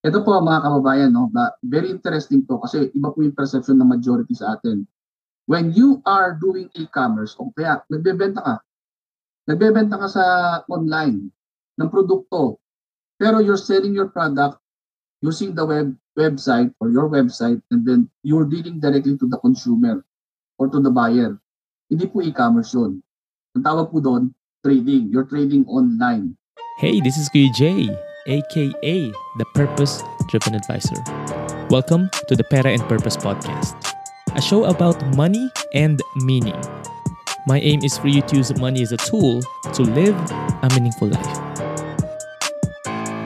Ito po mga kababayan, no, very interesting po kasi iba po yung perception ng majority sa atin. When you are doing e-commerce, o kaya nagbebenta ka, nagbebenta ka sa online ng produkto, pero you're selling your product using the web website or your website and then you're dealing directly to the consumer or to the buyer. Hindi po e-commerce yun. Ang tawag po doon, trading. You're trading online. Hey, this is Kuya Jay. Aka the Purpose Driven Advisor. Welcome to the Pera and Purpose Podcast, a show about money and meaning. My aim is for you to use money as a tool to live a meaningful life.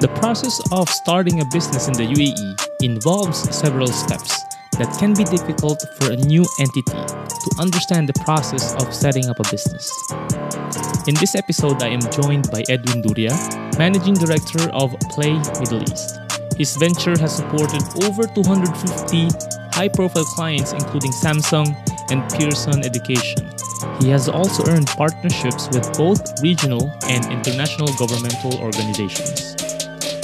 The process of starting a business in the UAE involves several steps that can be difficult for a new entity to understand the process of setting up a business. In this episode, I am joined by Edwin Duria, Managing Director of Play Middle East. His venture has supported over 250 high profile clients, including Samsung and Pearson Education. He has also earned partnerships with both regional and international governmental organizations.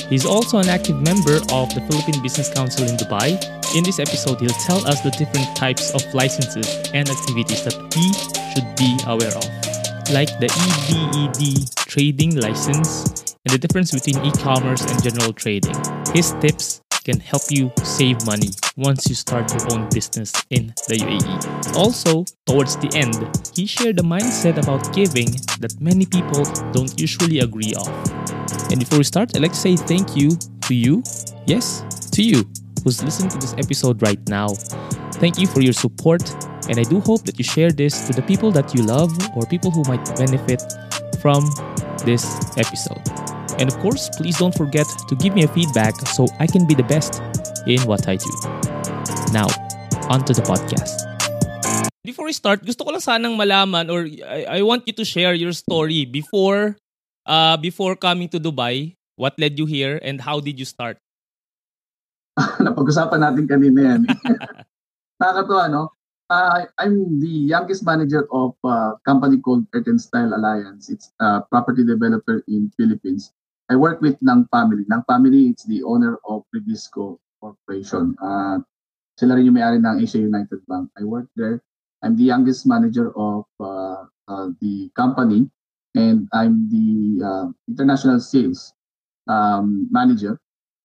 He's also an active member of the Philippine Business Council in Dubai. In this episode, he'll tell us the different types of licenses and activities that we should be aware of, like the EBED trading license and the difference between e-commerce and general trading. His tips can help you save money once you start your own business in the UAE. Also, towards the end, he shared a mindset about giving that many people don't usually agree on. And before we start, I'd like to say thank you to you, yes, to you, who's listening to this episode right now. Thank you for your support, and I do hope that you share this to the people that you love or people who might benefit from this episode. And of course, please don't forget to give me a feedback so I can be the best in what I do. Now, on to the podcast. Before we start, gusto ko lang sanang malaman or I, I want you to share your story before uh, before coming to Dubai, what led you here and how did you start? Napag-usapan natin kanina yan. Nakakatuwa, no? Uh, I'm the youngest manager of a company called Earth and Style Alliance. It's a property developer in Philippines. I work with Nang Family. Nang Family, it's the owner of Regisco Corporation. Uh, sila rin yung may-ari ng Asia United Bank. I work there. I'm the youngest manager of uh, uh, the company and I'm the uh, international sales um, manager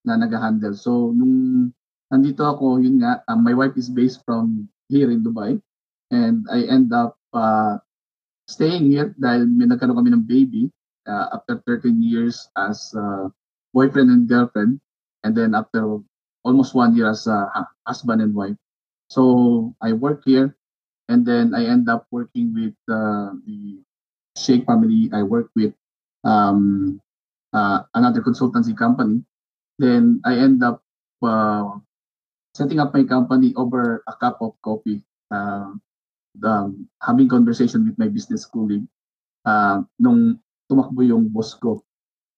na nag-handle. So, nung nandito ako, yun nga, um, my wife is based from here in Dubai. And I end up uh, staying here dahil may nagkaroon kami ng baby uh, after 13 years as uh, boyfriend and girlfriend. And then after almost one year as a husband and wife. So I work here and then I end up working with uh, the Sheikh family. I work with um, uh, another consultancy company. Then I end up uh, setting up my company over a cup of coffee, uh, the, having conversation with my business colleague, uh, nung tumakbo yung boss ko.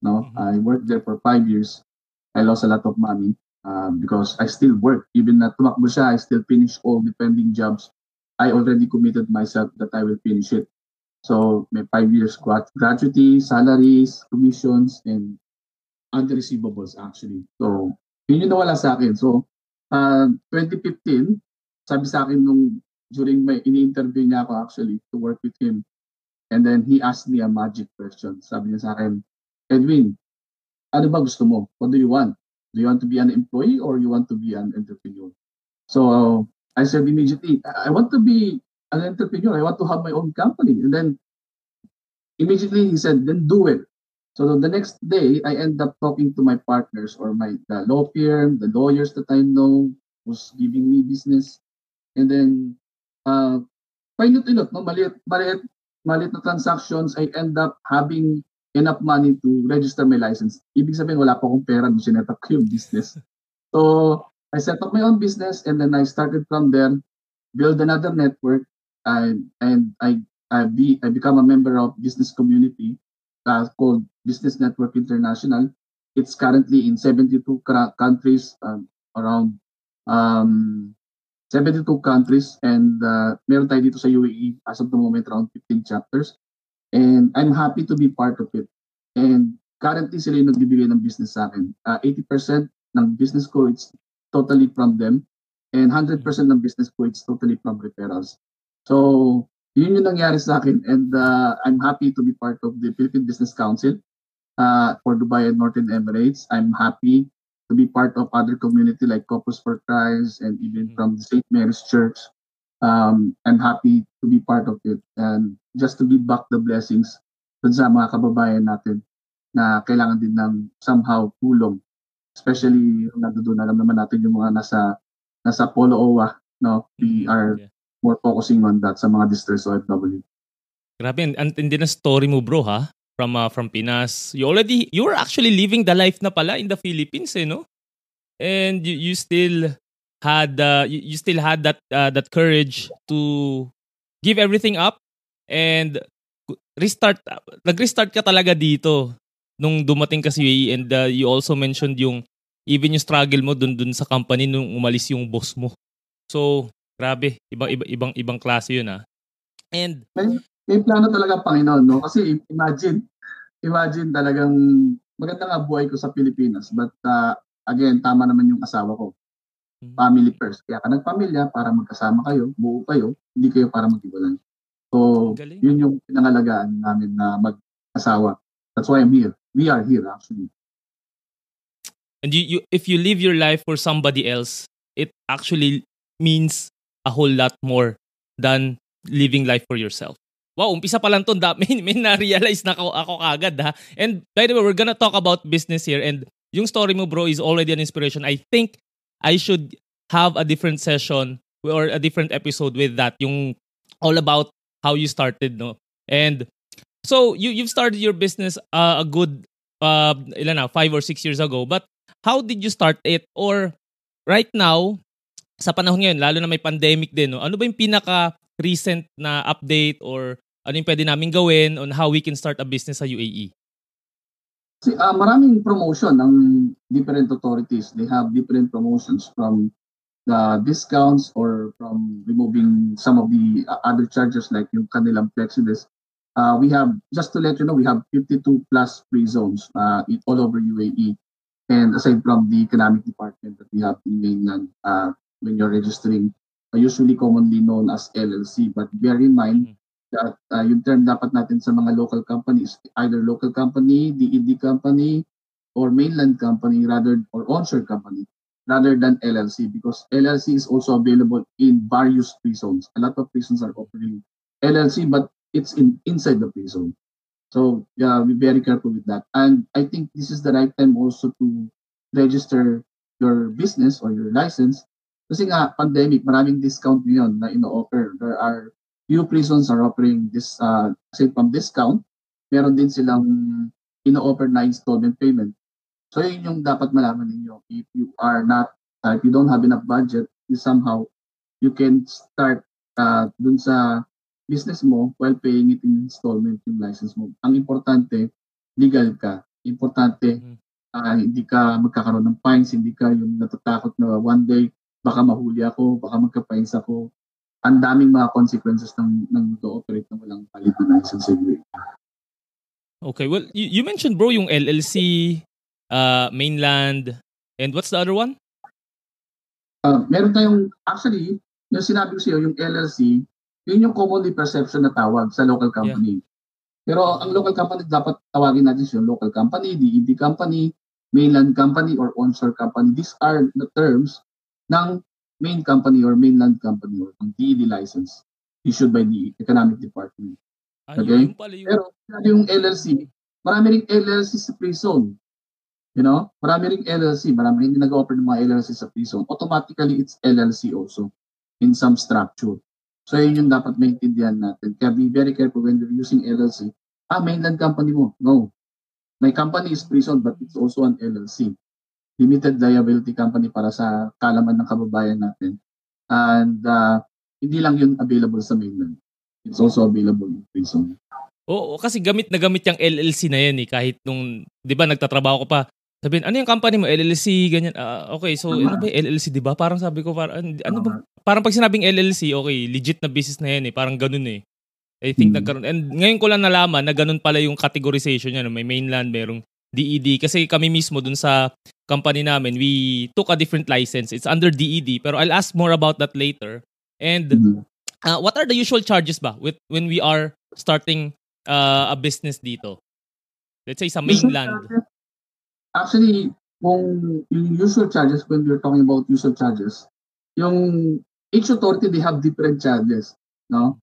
No? Mm-hmm. I worked there for five years. I lost a lot of money uh, because I still work. Even na tumakbo siya, I still finish all the pending jobs. I already committed myself that I will finish it. So may five years gratuity, salaries, commissions, and other receivables actually. So yun yung nawala sa akin. So uh, 2015, sabi sa akin nung during my ini-interview niya ako actually to work with him. And then he asked me a magic question. Sabi niya sa akin, Edwin, ano ba gusto mo? What do you want? Do you want to be an employee or you want to be an entrepreneur? So I said immediately, I want to be an entrepreneur. I want to have my own company. And then immediately he said, then do it. So the next day, I end up talking to my partners or my the law firm, the lawyers that I know was giving me business. And then, uh, painot-inot, no? maliit, maliit, maliit na transactions, I end up having enough money to register my license. Ibig sabihin, wala pa akong pera nung sinet up ko yung business. So, I set up my own business and then I started from there, build another network, and, and I, I, be, I become a member of business community uh, called Business Network International. It's currently in 72 countries um, around um, 72 countries and uh, meron tayo dito sa UAE as of the moment around 15 chapters. And I'm happy to be part of it. And currently sila yung nagbibigay ng business sa akin. Uh, 80% ng business ko, it's totally from them. And 100% ng business ko, it's totally from referrals. So, yun yung nangyari sa akin. And uh, I'm happy to be part of the Philippine Business Council uh, for Dubai and Northern Emirates. I'm happy to be part of other community like Corpus for Christ and even from the St. Mary's Church. Um, I'm happy to be part of it and just to give back the blessings dun sa mga kababayan natin na kailangan din ng somehow tulong. Especially nandoon, alam naman natin yung mga nasa nasa Polo OWA, no? We are yeah. More focusing on that sa mga distress OFW. Grabe, ang tindi na story mo bro ha? From uh, from Pinas. You already, you were actually living the life na pala in the Philippines eh, no? And you, you still had uh, you, you still had that uh, that courage to give everything up and restart nag-restart ka talaga dito nung dumating ka sa UAE and uh, you also mentioned yung even yung struggle mo dun dun sa company nung umalis yung boss mo. So, grabe, ibang iba, ibang ibang klase 'yun ah. And may, may plano talaga Panginoon, no? Kasi imagine imagine talagang maganda nga buhay ko sa Pilipinas but uh, again, tama naman yung asawa ko. Mm-hmm. Family first. Kaya ka nagpamilya para magkasama kayo, buo kayo, hindi kayo para maghiwalay. So, Galing. yun yung pinangalagaan namin na mag-asawa. That's why I'm here. We are here actually. And you, you if you live your life for somebody else, it actually means a whole lot more than living life for yourself. Wow, umpisa pa lang to, da, may, na-realize na ako, ako kagad ha. And by the way, we're gonna talk about business here and yung story mo bro is already an inspiration. I think I should have a different session or a different episode with that, yung all about how you started, no? And so you you've started your business uh, a good uh ilan na, five or six years ago. But how did you start it? Or right now, sa panahon ngayon, lalo na may pandemic din, no? ano ba yung pinaka recent na update or ano yung pwede namin gawin on how we can start a business sa UAE? See, uh, maraming promotion ng different authorities. They have different promotions from the discounts or from removing some of the uh, other charges like yung kanilang flexibles. Uh, we have, just to let you know, we have 52 plus free zones uh, in, all over UAE. And aside from the economic department that we have in mainland, uh, when you're registering, uh, usually commonly known as LLC. But bear in mind mm-hmm. that uh, yung term dapat natin sa mga local companies, either local company, DED company, or mainland company rather or onshore company rather than LLC because LLC is also available in various prisons. A lot of prisons are offering LLC, but it's in inside the prison. So yeah, be very careful with that. And I think this is the right time also to register your business or your license. Kasi nga, pandemic, maraming discount ngayon na ino-offer. There are few prisons are offering this, uh, say from discount, meron din silang ino-offer na installment payment. So yun yung dapat malaman ninyo. If you are not, uh, if you don't have enough budget, you somehow, you can start uh, dun sa business mo while paying it in installment yung license mo. Ang importante, legal ka. Importante, uh, hindi ka magkakaroon ng fines, hindi ka yung natatakot na one day, baka mahuli ako, baka magka-fines ako. Ang daming mga consequences ng, ng to-operate na walang palit na license. Okay, well, you, you mentioned bro yung LLC, uh, mainland, and what's the other one? Uh, meron tayong, actually, yung sinabi ko sa iyo, yung LLC, yun yung commonly perception na tawag sa local company. Yeah. Pero ang local company, dapat tawagin natin yung local company, DED company, mainland company, or onshore company. These are the terms ng main company or mainland company or ng DED license issued by the Economic Department. Okay? Ayun, Pero yung LLC, marami ring LLC sa prison. You know, marami ring LLC, marami rin nag-offer ng mga LLC sa prison. Automatically, it's LLC also in some structure. So, yun yung dapat maintindihan natin. Kaya be very careful when you're using LLC. Ah, mainland company mo. No. My company is prison but it's also an LLC. Limited liability company para sa kalaman ng kababayan natin. And uh, hindi lang yun available sa mainland. It's also available in prison. Oo, kasi gamit na gamit yung LLC na yan eh. Kahit nung, di ba, nagtatrabaho ko pa Sabihin, ano yung company mo? LLC, ganyan. Uh, okay, so ano ba LLC, di ba? Parang sabi ko, parang, ano ba? Parang pag sinabing LLC, okay, legit na business na yan eh. Parang ganun eh. I think hmm. nagkaroon. And ngayon ko lang nalaman na ganun pala yung categorization niya. No? May mainland, merong DED kasi kami mismo dun sa company namin, we took a different license. It's under DED pero I'll ask more about that later. And mm-hmm. uh, what are the usual charges ba with when we are starting uh, a business dito? Let's say sa mainland. Actually, kung yung usual charges when we're talking about usual charges, yung each authority they have different charges, no?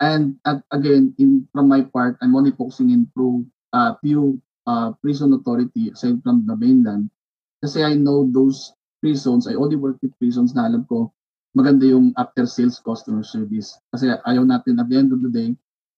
And at, again, in from my part, I'm only focusing in pro uh, few uh, prison authority aside from the mainland. Kasi I know those prisons, I only work with prisons na alam ko maganda yung after sales customer service. Kasi ayaw natin at the end of the day,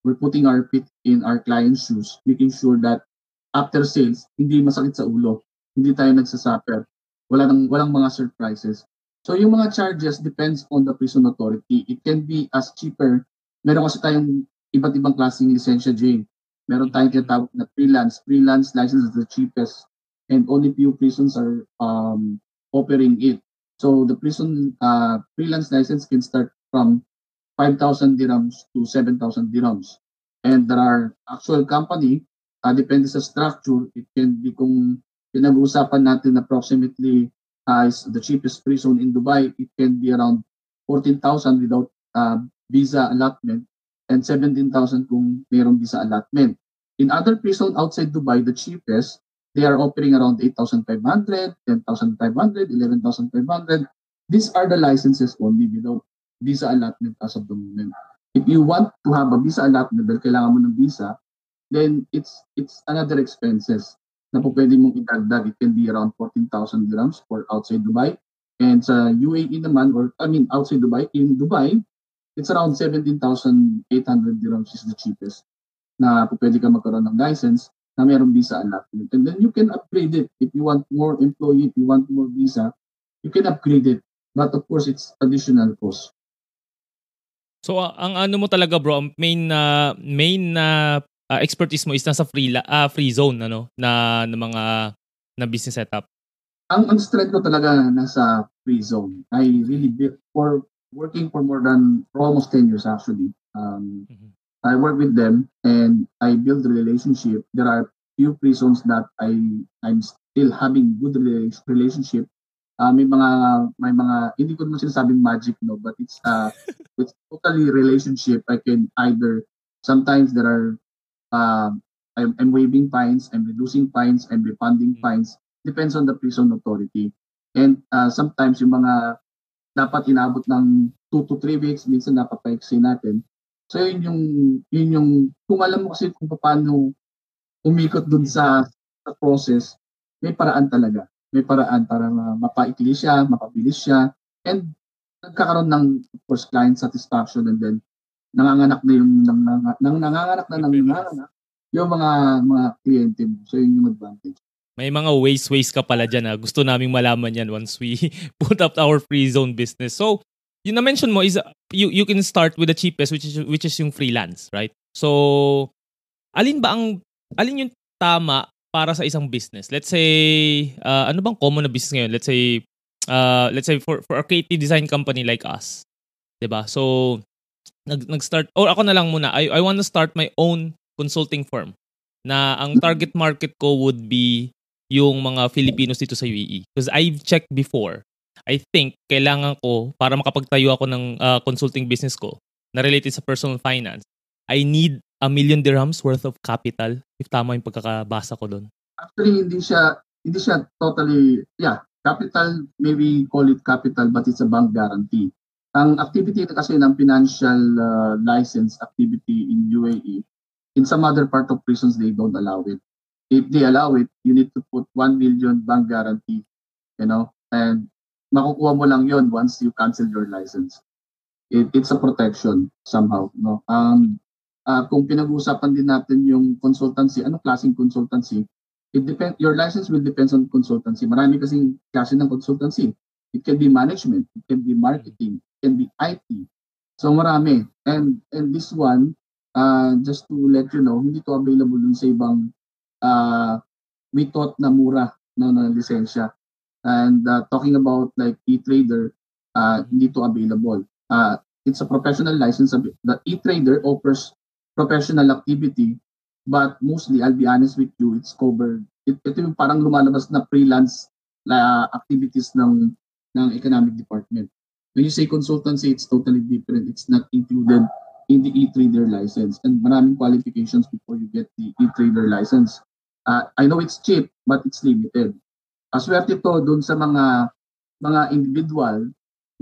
we're putting our feet in our client's shoes, making sure that after sales, hindi masakit sa ulo. Hindi tayo nagsasuffer. Wala nang, walang mga surprises. So yung mga charges depends on the prison authority. It can be as cheaper. Meron kasi tayong iba't ibang klaseng lisensya, Jay. Meron tayong tinatawag na freelance. Freelance license is the cheapest and only few prisons are um, offering it. So the prison uh, freelance license can start from 5,000 dirhams to 7,000 dirhams. And there are actual company, uh, depende sa structure, it can be kung pinag-uusapan natin approximately uh, is the cheapest prison in Dubai, it can be around 14,000 without uh, visa allotment and 17,000 kung mayroong visa allotment. In other prison outside Dubai, the cheapest, they are offering around 8,500, 10,500, 11,500. These are the licenses only without visa allotment as of the moment. If you want to have a visa allotment dahil kailangan mo ng visa, then it's it's another expenses na po pwede mong idagdag. It can be around 14,000 dirhams for outside Dubai. And sa UAE naman, or I mean outside Dubai, in Dubai, it's around 17,800 dirhams is the cheapest na pwede ka magkaroon ng license na mayroong visa allotment. And then you can upgrade it. If you want more employee, if you want more visa, you can upgrade it. But of course, it's additional cost. So uh, ang ano mo talaga bro, ang main na uh, main na uh, uh, expertise mo is nasa free uh, free zone ano na ng mga na business setup. Ang ang strength ko talaga nasa free zone. I really built for working for more than for almost 10 years actually. Um, mm-hmm. I work with them and I build relationship. There are few prisons that I I'm still having good relationship. Uh, may mga may mga hindi ko naman sinasabing magic no but it's uh it's totally relationship I can either sometimes there are uh, I'm, I'm waiving fines, I'm reducing fines, I'm refunding mm-hmm. fines. Depends on the prison authority. And uh, sometimes yung mga dapat inabot ng 2 to 3 weeks, minsan napapaiksi natin. So yun yung, yun yung, kung alam mo kasi kung paano umikot dun sa, sa process, may paraan talaga. May paraan para mapaikli siya, mapabilis siya, and nagkakaroon ng, of course, client satisfaction and then nanganganak na yung nang, nang, nang nanganganak na nang nanganganak yung mga mga kliyente mo. So yun yung advantage. May mga ways ways ka pala diyan ha. Gusto naming malaman yan once we put up our free zone business. So, yung na-mention mo is you you can start with the cheapest which is which is yung freelance, right? So, alin ba ang alin yung tama para sa isang business? Let's say uh, ano bang common na business ngayon? Let's say uh, let's say for for a creative design company like us. 'Di ba? So, nag, nag-start, or ako na lang muna, I, I want to start my own consulting firm na ang target market ko would be yung mga Filipinos dito sa UAE. Because I've checked before, I think kailangan ko, para makapagtayo ako ng uh, consulting business ko na related sa personal finance, I need a million dirhams worth of capital if tama yung pagkakabasa ko doon. Actually, hindi siya, hindi siya totally, yeah, capital, maybe call it capital, but it's a bank guarantee. Ang activity kasi ng financial uh, license activity in UAE, in some other part of prisons, they don't allow it. If they allow it, you need to put 1 million bank guarantee, you know, and makukuha mo lang yon once you cancel your license. It, it's a protection somehow, no? Um, uh, kung pinag-uusapan din natin yung consultancy, ano klaseng consultancy? It depend, your license will depend on consultancy. Marami kasing klase ng consultancy. It can be management, it can be marketing, can be IT. So marami. And and this one, uh, just to let you know, hindi to available dun sa ibang uh, we thought na mura no, na lisensya. And uh, talking about like e-trader, uh, hindi to available. Uh, it's a professional license. The e-trader offers professional activity, but mostly, I'll be honest with you, it's covered it, ito yung parang lumalabas na freelance la activities ng ng economic department. When you say consultancy, it's totally different. It's not included in the e-trader license and maraming qualifications before you get the e-trader license. Uh, I know it's cheap, but it's limited. Aswerte to doon sa mga mga individual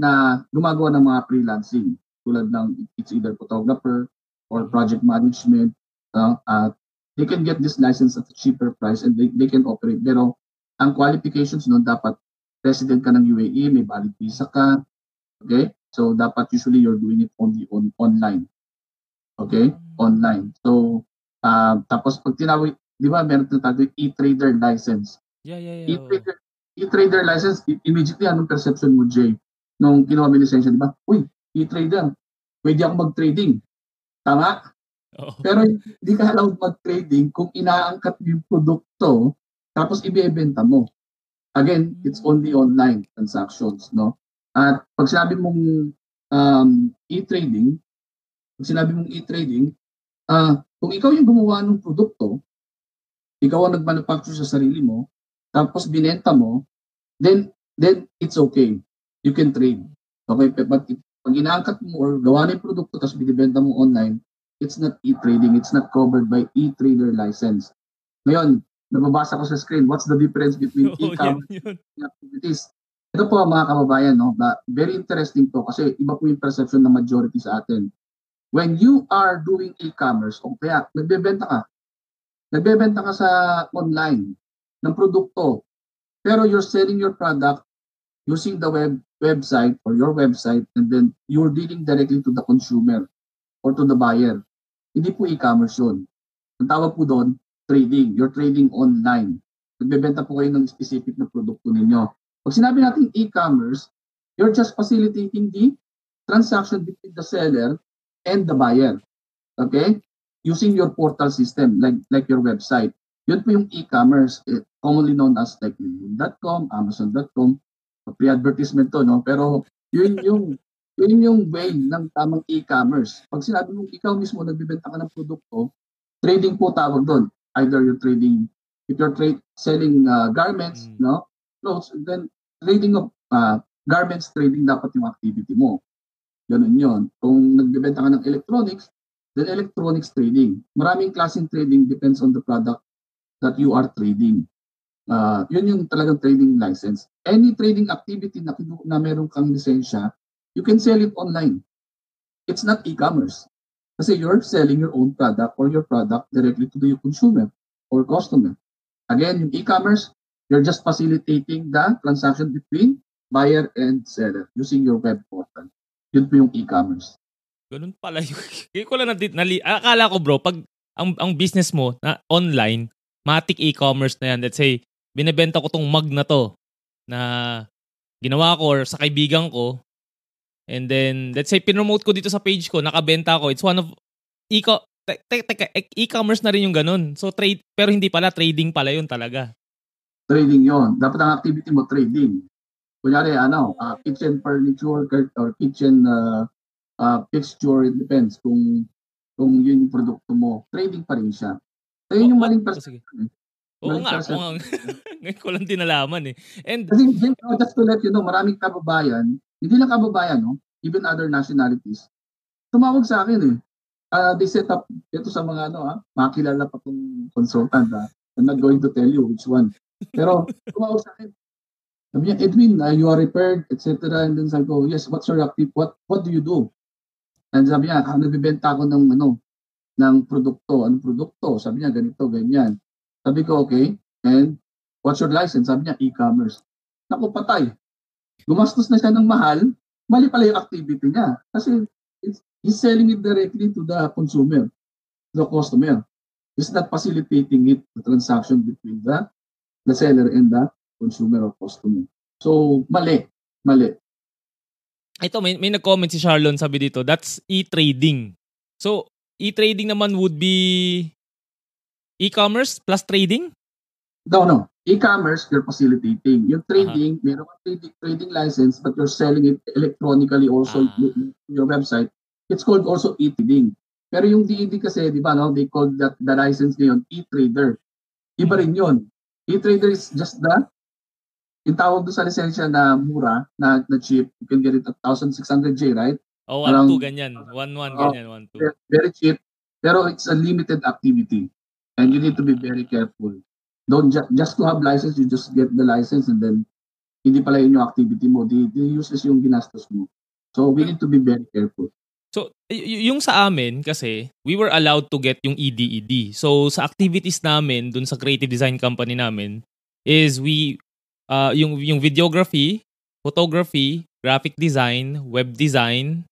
na gumagawa ng mga freelancing. Tulad ng it's either photographer or project management uh, uh, they can get this license at a cheaper price and they, they can operate. Pero ang qualifications noon dapat resident ka ng UAE may valid visa ka okay? So dapat usually you're doing it only on online okay? Online. So uh, tapos pag tinawag di ba meron tinatawag e-trader license yeah yeah yeah e-trader e-trader license immediately anong perception mo Jay nung kinuha mo lisensya di ba uy e-trader pwede ako mag-trading. Tama? Oh. Pero hindi ka allowed mag-trading kung inaangkat mo yung produkto tapos ibebenta mo. Again, it's only online transactions, no? At pag sinabi mong um, e-trading, pag sinabi mong e-trading, uh, kung ikaw yung gumawa ng produkto, ikaw ang nag-manufacture sa sarili mo, tapos binenta mo, then then it's okay. You can trade. Okay, but if pag inaangkat mo or gawa na yung produkto tapos binibenta mo online, it's not e-trading. It's not covered by e-trader license. Ngayon, nababasa ko sa screen, what's the difference between oh, e-commerce and activities? Ito po mga kababayan, no? very interesting to kasi iba po yung perception ng majority sa atin. When you are doing e-commerce, o kaya nagbebenta ka, nagbebenta ka sa online ng produkto, pero you're selling your product using the web website or your website and then you're dealing directly to the consumer or to the buyer. Hindi po e-commerce yun. Ang tawag po doon, trading. You're trading online. Nagbebenta po kayo ng specific na produkto ninyo. Pag sinabi natin e-commerce, you're just facilitating the transaction between the seller and the buyer. Okay? Using your portal system like like your website. Yun po yung e-commerce, eh, commonly known as like .com, Amazon.com, pre-advertisement to, no? Pero yun yung yun yung way ng tamang e-commerce. Pag sinabi mo ikaw mismo nagbebenta ka ng produkto, trading po tawag doon. Either you're trading if you're trade selling uh, garments, mm. no? Clothes, then trading of uh, garments trading dapat yung activity mo. Ganun yon. Kung nagbebenta ka ng electronics, then electronics trading. Maraming klaseng trading depends on the product that you are trading. Uh, yun yung talagang trading license. Any trading activity na, na meron kang lisensya, you can sell it online. It's not e-commerce. Kasi you're selling your own product or your product directly to the consumer or customer. Again, yung e-commerce, you're just facilitating the transaction between buyer and seller using your web portal. Yun po yung e-commerce. Ganun pala yung... Kaya ko lang nali, nali, akala ko bro, pag ang, ang business mo na online, matic e-commerce na yan. Let's say, binebenta ko tong mug na to na ginawa ko or sa kaibigan ko. And then, let's say, pinromote ko dito sa page ko, nakabenta ko. It's one of, e-co- teka, e-commerce na rin yung ganun. So, trade, pero hindi pala, trading pala yun talaga. Trading yon Dapat ang activity mo, trading. Kunyari, ano, uh, kitchen furniture or kitchen uh, uh, fixture, it depends kung kung yun yung produkto mo. Trading pa rin siya. So, yun oh, yung maling perception. Oh, Oo nga, oo nga. Ngayon ko lang din nalaman eh. And, Kasi just to let you know, maraming kababayan, hindi lang kababayan, no? even other nationalities, tumawag sa akin eh. Uh, they set up, ito sa mga ano, ha? makilala pa tong consultant. Ha? I'm not going to tell you which one. Pero tumawag sa akin. Sabi niya, Edwin, uh, you are repaired, etc. And then sabi ko, yes, what's your active? What, what do you do? And sabi niya, ah, nagbibenta ako ng, ano, ng produkto. Anong produkto? Sabi niya, ganito, ganyan. Sabi ko, okay. And what's your license? Sabi niya, e-commerce. Naku, patay. Gumastos na siya ng mahal. Mali pala yung activity niya. Kasi he's selling it directly to the consumer, the customer. He's not facilitating it, the transaction between the, the seller and the consumer or customer. So, mali. Mali. Ito, may, may nag-comment si Charlon, sabi dito, that's e-trading. So, e-trading naman would be E-commerce plus trading? No, no. E-commerce, you're facilitating. Yung trading, uh-huh. meron kang trading, trading license but you're selling it electronically also uh-huh. your website. It's called also e-trading. Pero yung DED kasi, di ba, no, they call that the license ngayon e-trader. Iba rin yun. E-trader is just the yung tawag doon sa lisensya na mura, na, na cheap, you can get it at 1,600J, right? Oh, 1-2 ganyan. 1-1 ganyan, 1-2. Very cheap. Pero it's a limited activity. And you need to be very careful. Don't ju- just to have license, you just get the license and then hindi pala yun yung activity mo. The, the uses yung ginastos mo. So we need to be very careful. So, y- yung sa amin kasi, we were allowed to get yung EDED. So, sa activities namin dun sa creative design company namin is we uh, yung yung videography, photography, graphic design, web design,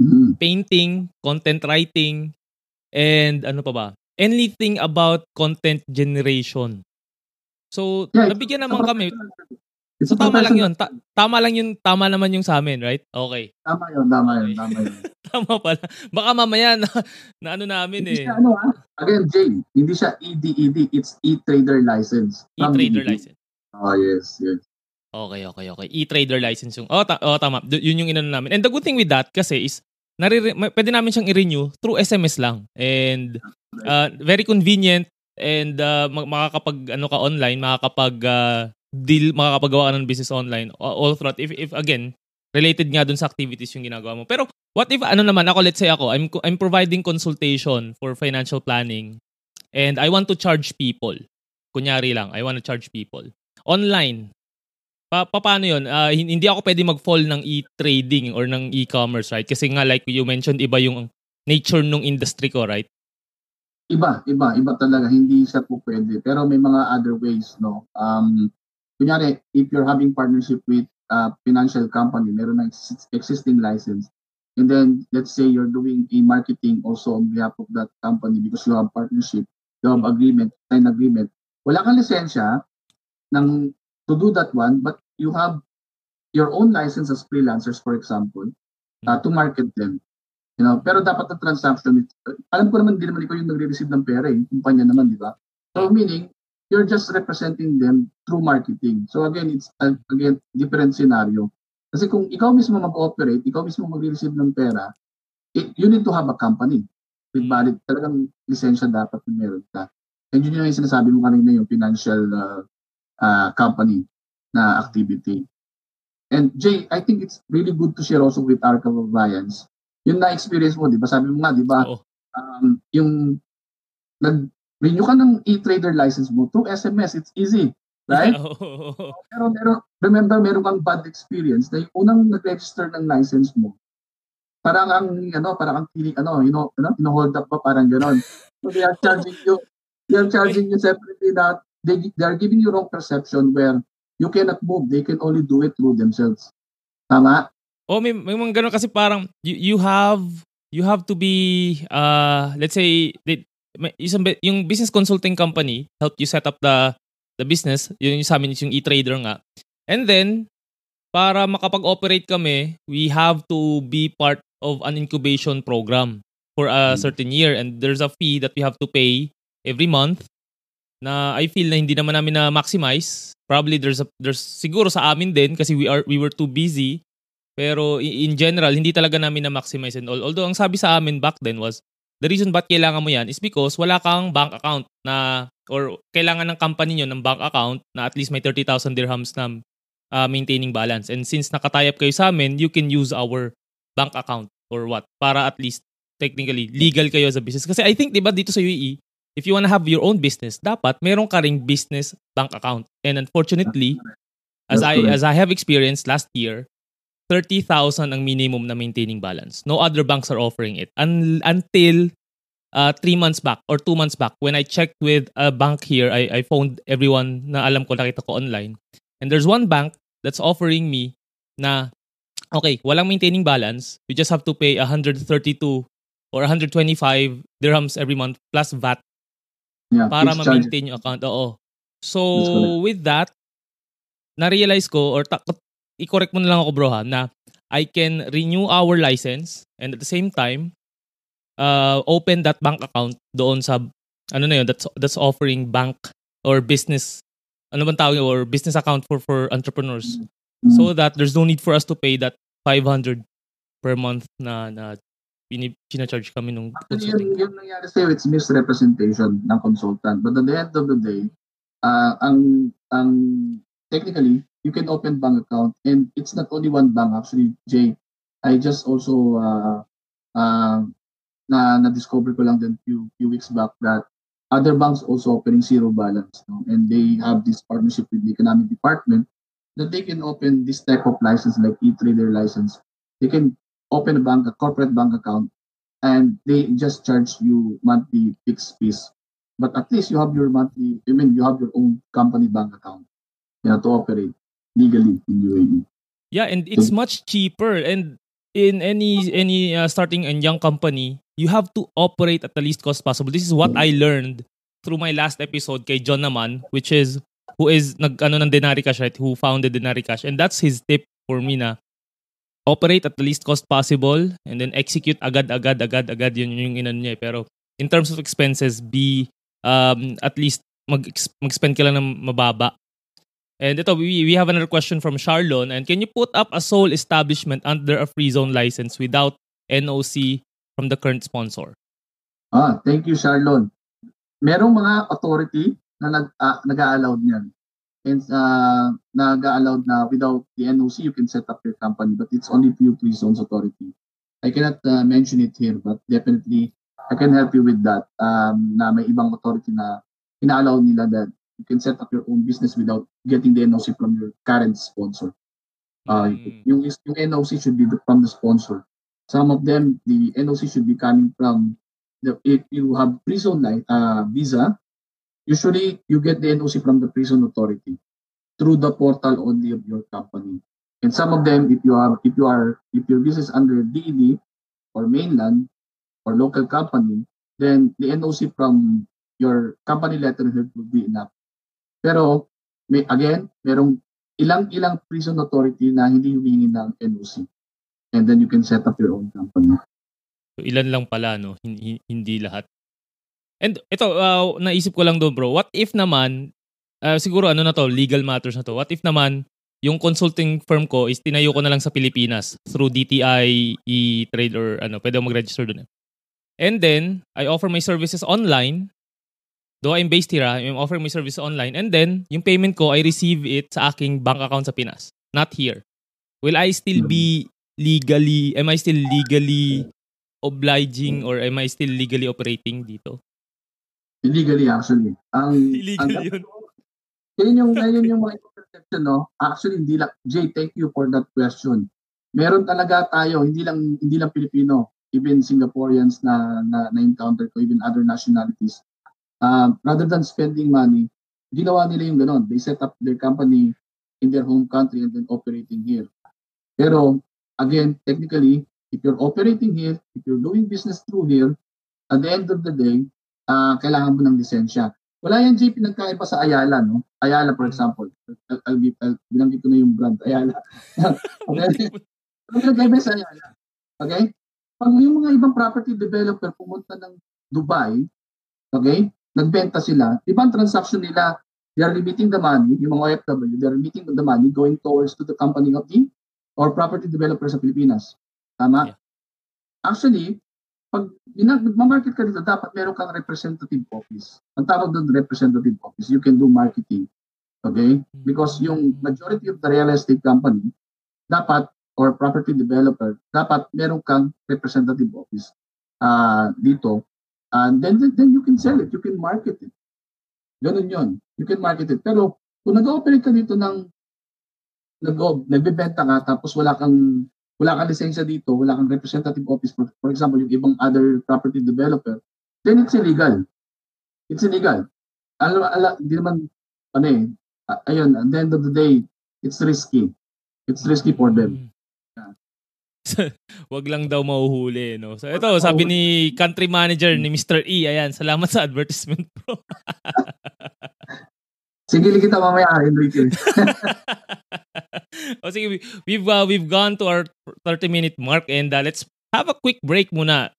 Mhm. painting, content writing, and ano pa ba? Anything about content generation. So, Yeah, nabigyan naman kami. It's So, tama lang yun. Ta- tama lang yun. Tama naman yung sa amin, right? Okay. Tama yun, tama yun, tama yun. Tama pala. Baka mamaya na, na ano namin Hindi eh. siya ano ah, again, Jay, hindi siya EDED, it's e-trader license. E-trader EDED. license. Oh, yes, yes. Okay, okay, okay. E-trader license yung... Oh, ta- oh tama. D- yun yung inano namin. And the good thing with that kasi is narire- pwede namin siyang i-renew through SMS lang. And uh, very convenient and uh, ma- makakapag ano ka online, makakapag uh, deal, makakapagawa ka ng business online all throughout. If, if again, related nga dun sa activities yung ginagawa mo. Pero what if ano naman ako, let's say ako, I'm I'm providing consultation for financial planning and I want to charge people. Kunyari lang, I want to charge people online. Pa, pa paano? Ah, hin- hindi ako pwede mag-fall ng e-trading or ng e-commerce, right? Kasi nga like you mentioned, iba yung nature ng industry ko, right? Iba, iba, iba talaga. Hindi siya po pwede. Pero may mga other ways, no? Um, kunyari, if you're having partnership with a financial company, meron exis- existing license, and then let's say you're doing a marketing also on behalf of that company because you have partnership, you have agreement, sign agreement, wala kang lisensya ng to do that one, but you have your own license as freelancers, for example, uh, to market them. You know, pero dapat ang transaction, alam ko naman, di naman ikaw yung nagre-receive ng pera eh, yung kumpanya naman, di ba? So meaning, you're just representing them through marketing. So again, it's uh, again different scenario. Kasi kung ikaw mismo mag-operate, ikaw mismo mag-receive ng pera, it, you need to have a company with valid, talagang lisensya dapat na meron ka. And yun yung sinasabi mo kanina yung financial uh, uh, company na activity. And Jay, I think it's really good to share also with our kababayans. Yung na-experience mo, di ba? Sabi mo nga, di ba? Oo. Um, yung nag-renew ka ng e-trader license mo through SMS, it's easy. Right? Pero meron, remember, meron kang bad experience na yung unang nag-register ng license mo, parang ang, ano, parang ang feeling, ano, you know, ano, hold up pa, parang gano'n. So they are charging you, they are charging you separately that they, they are giving you wrong perception where you cannot move, they can only do it through themselves. Tama? Oh, may, may mga ganun kasi parang you, you have you have to be uh let's say they, isang yung business consulting company help you set up the the business, yun yung sa amin yung e-trader nga. And then para makapag-operate kami, we have to be part of an incubation program for a Mm. certain year and there's a fee that we have to pay every month na I feel na hindi naman namin na maximize. Probably there's a, there's siguro sa amin din kasi we are we were too busy pero in general, hindi talaga namin na-maximize and all. Although ang sabi sa amin back then was, the reason ba't kailangan mo yan is because wala kang bank account na, or kailangan ng company nyo ng bank account na at least may 30,000 dirhams na uh, maintaining balance. And since nakatayap kayo sa amin, you can use our bank account or what para at least technically legal kayo as a business. Kasi I think, di ba, dito sa UAE, if you wanna have your own business, dapat meron ka ring business bank account. And unfortunately, as I as I have experienced last year, 30,000 ang minimum na maintaining balance. No other banks are offering it. Un- until uh, three months back or two months back, when I checked with a bank here, I, I phoned everyone na alam ko, nakita ko online. And there's one bank that's offering me na, okay, walang maintaining balance. You just have to pay 132 or 125 dirhams every month plus VAT Yeah, para ma-maintain yung account. Oo. So, with that, na-realize ko, or ta- i-correct mo na lang ako bro ha, na I can renew our license and at the same time, uh, open that bank account doon sa, ano na yun, that's, that's offering bank or business, ano bang tawag yun, or business account for for entrepreneurs. Mm. So that there's no need for us to pay that 500 per month na, na pini, charge kami nung Actually, yun, consulting. yun nangyari sa'yo, it's misrepresentation ng consultant. But at the end of the day, uh, ang ang technically you can open bank account and it's not only one bank actually Jay I just also uh, uh, na na discover ko lang din few few weeks back that other banks also offering zero balance no? and they have this partnership with the economic department that they can open this type of license like e-trader license they can open a bank a corporate bank account and they just charge you monthly fixed fees. But at least you have your monthly I mean you have your own company bank account you know, to operate legally in UAE yeah and it's much cheaper. And in any any uh, starting a young company you have to operate at the least cost possible. This is what I learned through my last episode kay John naman which is who is nag ano ng Denari Cash right? Who founded Denari Cash. And that's his tip for me na operate at the least cost possible and then execute agad agad agad agad. Yun yung inan niya eh. pero in terms of expenses be um, at least mag mag-spend ka lang ng mababa. And ito we, we have another question from Charlon. And can you put up a sole establishment under a free zone license without NOC from the current sponsor? Ah thank you Charlon. Merong mga authority na nag uh, nag-allow niyan and uh, nag-allowed na without the NOC, you can set up your company, but it's only few free zones authority. I cannot uh, mention it here, but definitely I can help you with that. Um, na may ibang authority na ina-allow nila that you can set up your own business without getting the NOC from your current sponsor. Uh, mm. yung, yung NOC should be from the sponsor. Some of them, the NOC should be coming from the, if you have free zone like, uh, visa, Usually, you get the NOC from the prison authority through the portal only of your company. And some of them, if you are, if you are, if your business under DED or mainland or local company, then the NOC from your company letterhead will be enough. Pero, may, again, merong ilang-ilang prison authority na hindi humingi ng NOC. And then you can set up your own company. So, ilan lang pala, no? Hindi, hindi lahat. And ito, uh, naisip ko lang doon bro, what if naman, uh, siguro ano na to, legal matters na to, what if naman, yung consulting firm ko is tinayo ko na lang sa Pilipinas through DTI e-trade or ano, pwede mag-register doon. Eh. And then, I offer my services online. Though I'm based here, I'm offering my services online. And then, yung payment ko, I receive it sa aking bank account sa Pinas. Not here. Will I still be legally, am I still legally obliging or am I still legally operating dito? Illegally actually. Ang, Illegal ang, yun. Yun yung, yun yung mga perception, no? Actually, hindi lang, Jay, thank you for that question. Meron talaga tayo, hindi lang, hindi lang Pilipino, even Singaporeans na, na, na-encounter ko, even other nationalities. Uh, rather than spending money, ginawa nila yung ganon. They set up their company in their home country and then operating here. Pero, again, technically, if you're operating here, if you're doing business through here, at the end of the day, uh, kailangan mo ng lisensya. Wala yan, JP, nagkaiba sa Ayala, no? Ayala, for example. I'll, I'll, I'll, binanggit ko na yung brand, Ayala. okay? nagkaiba sa Ayala. Okay? Pag yung mga ibang property developer pumunta ng Dubai, okay? Nagbenta sila, ibang transaction nila, they are remitting the money, yung mga OFW, they are remitting the money going towards to the company of the or property developer sa Pilipinas. Tama? Yeah. Actually, pag nagma-market ka dito, dapat meron kang representative office. Ang tawag doon representative office, you can do marketing. Okay? Because yung majority of the real estate company, dapat, or property developer, dapat meron kang representative office uh, dito. And then, then you can sell it, you can market it. Ganun yon You can market it. Pero kung nag-operate ka dito ng nag nagbebenta ka tapos wala kang wala kang lisensya dito, wala kang representative office, for, for example, yung ibang other property developer, then it's illegal. It's illegal. Alam, ala, hindi naman, ano eh, ayun, at the end of the day, it's risky. It's risky for them. Yeah. Wag lang daw mahuhuli, no? So ito, sabi ni country manager ni Mr. E, ayan, salamat sa advertisement, bro. Sige, kita mamaya, Enrique. o sige, we've, uh, we've gone to our 30 minute mark and uh, let's have a quick break muna.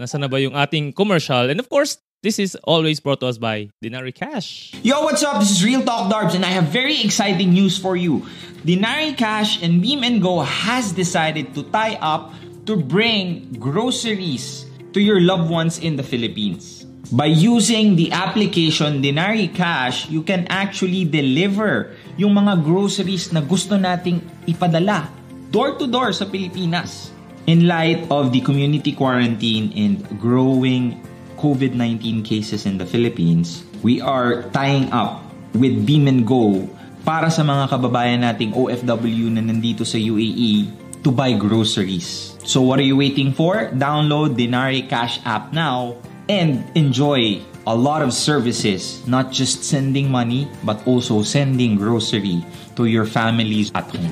Nasa na ba yung ating commercial? And of course, this is always brought to us by Dinari Cash. Yo, what's up? This is Real Talk Darbs and I have very exciting news for you. Dinari Cash and Beam and Go has decided to tie up to bring groceries to your loved ones in the Philippines. By using the application Denari Cash, you can actually deliver yung mga groceries na gusto nating ipadala door to door sa Pilipinas. In light of the community quarantine and growing COVID-19 cases in the Philippines, we are tying up with Beam and Go para sa mga kababayan nating OFW na nandito sa UAE to buy groceries. So what are you waiting for? Download Denari Cash app now and enjoy a lot of services, not just sending money, but also sending grocery to your families at home.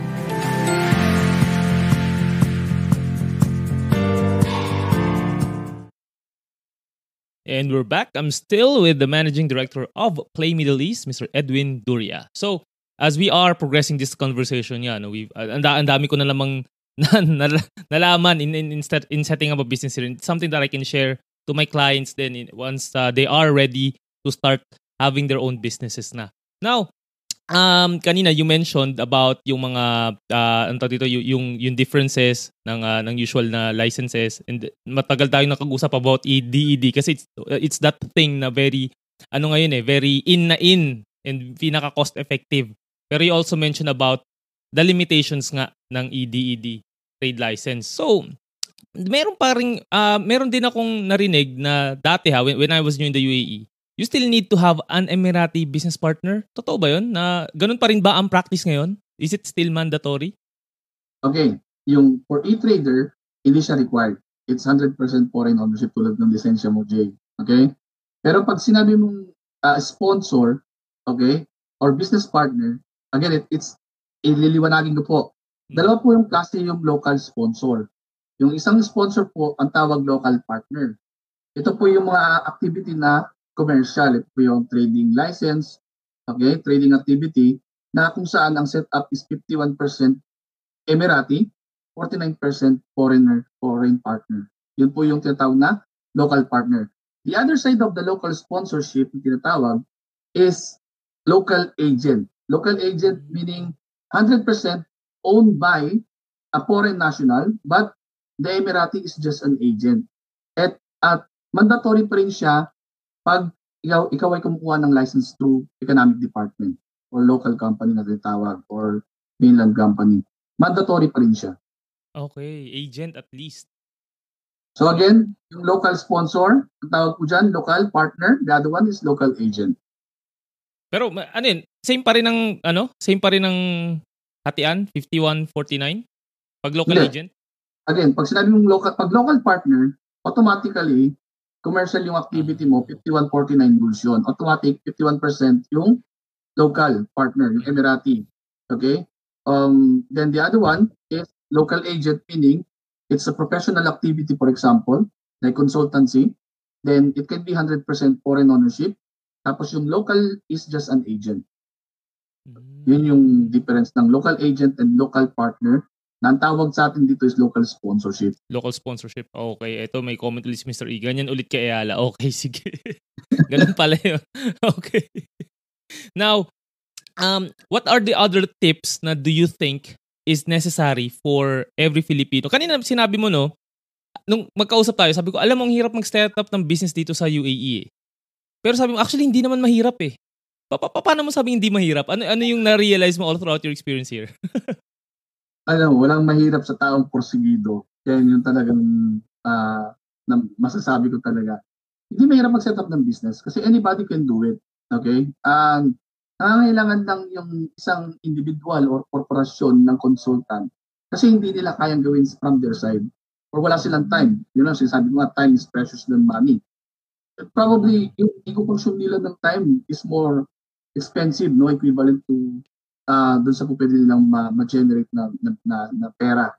And we're back. I'm still with the managing director of Play Middle East, Mr. Edwin Duria. So, as we are progressing this conversation, yeah, no, we've, uh, ang, ang dami ko na lamang na, na, nalaman in, in, in, in setting up a business here. It's something that I can share to my clients then once uh, they are ready to start having their own businesses na. Now, um kanina you mentioned about yung mga uh, ano dito yung yung differences ng uh, ng usual na licenses and matagal tayong nakag-usap about EDED kasi it's it's that thing na very ano ngayon eh very in na in and pinaka cost effective pero you also mentioned about the limitations nga ng EDED trade license so meron pa ring uh, meron din akong narinig na dati ha when, when I was new in the UAE you still need to have an Emirati business partner. Totoo ba yun? Na ganun pa rin ba ang practice ngayon? Is it still mandatory? Okay. Yung for e-trader, hindi siya required. It's 100% foreign ownership tulad ng lisensya mo, Jay. Okay? Pero pag sinabi mong uh, sponsor, okay, or business partner, again, it, it's, ililiwanagin ko po. Dalawa po yung klase yung local sponsor. Yung isang sponsor po, ang tawag local partner. Ito po yung mga activity na commercial. Ito po yung trading license, okay, trading activity, na kung saan ang setup is 51% Emirati, 49% foreigner, foreign partner. Yun po yung tinatawag na local partner. The other side of the local sponsorship, yung tinatawag, is local agent. Local agent meaning 100% owned by a foreign national, but the Emirati is just an agent. At, at mandatory pa rin siya pag ikaw, ikaw ay kumukuha ng license through economic department or local company na tinatawag or mainland company, mandatory pa rin siya. Okay, agent at least. So again, yung local sponsor, ang tawag po dyan, local partner. The other one is local agent. Pero ano yun, same pa rin ng, ano, same pa rin ng hatian, 5149? Pag local Hindi. agent? Again, pag sinabi mong local, pag local partner, automatically, commercial yung activity mo, 5149 rules yun. Automatic, 51% yung local partner, yung Emirati. Okay? Um, then the other one is local agent, meaning it's a professional activity, for example, like consultancy. Then it can be 100% foreign ownership. Tapos yung local is just an agent. Hmm. Yun yung difference ng local agent and local partner ang tawag sa atin dito is local sponsorship. Local sponsorship. Okay, ito may comment ulit si Mr. E. Ganyan ulit kay Ayala. Okay, sige. Ganun pala yun. okay. Now, um, what are the other tips na do you think is necessary for every Filipino? Kanina sinabi mo, no, nung magkausap tayo, sabi ko, alam mo, ang hirap mag-start up ng business dito sa UAE eh. Pero sabi mo, actually, hindi naman mahirap eh. Pa- pa- paano mo sabi hindi mahirap? Ano, ano yung na-realize mo all throughout your experience here? ano, walang mahirap sa taong porsigido. Kaya yun talagang uh, na masasabi ko talaga. Hindi mahirap mag-set up ng business kasi anybody can do it. Okay? And nangangailangan lang yung isang individual or korporasyon ng consultant kasi hindi nila kayang gawin from their side or wala silang time. You know, sinasabi ko nga, time is precious than money. Probably, yung i-consume nila ng time is more expensive, no? Equivalent to uh, doon sa po pwede nilang ma- ma-generate na, na, na, na pera.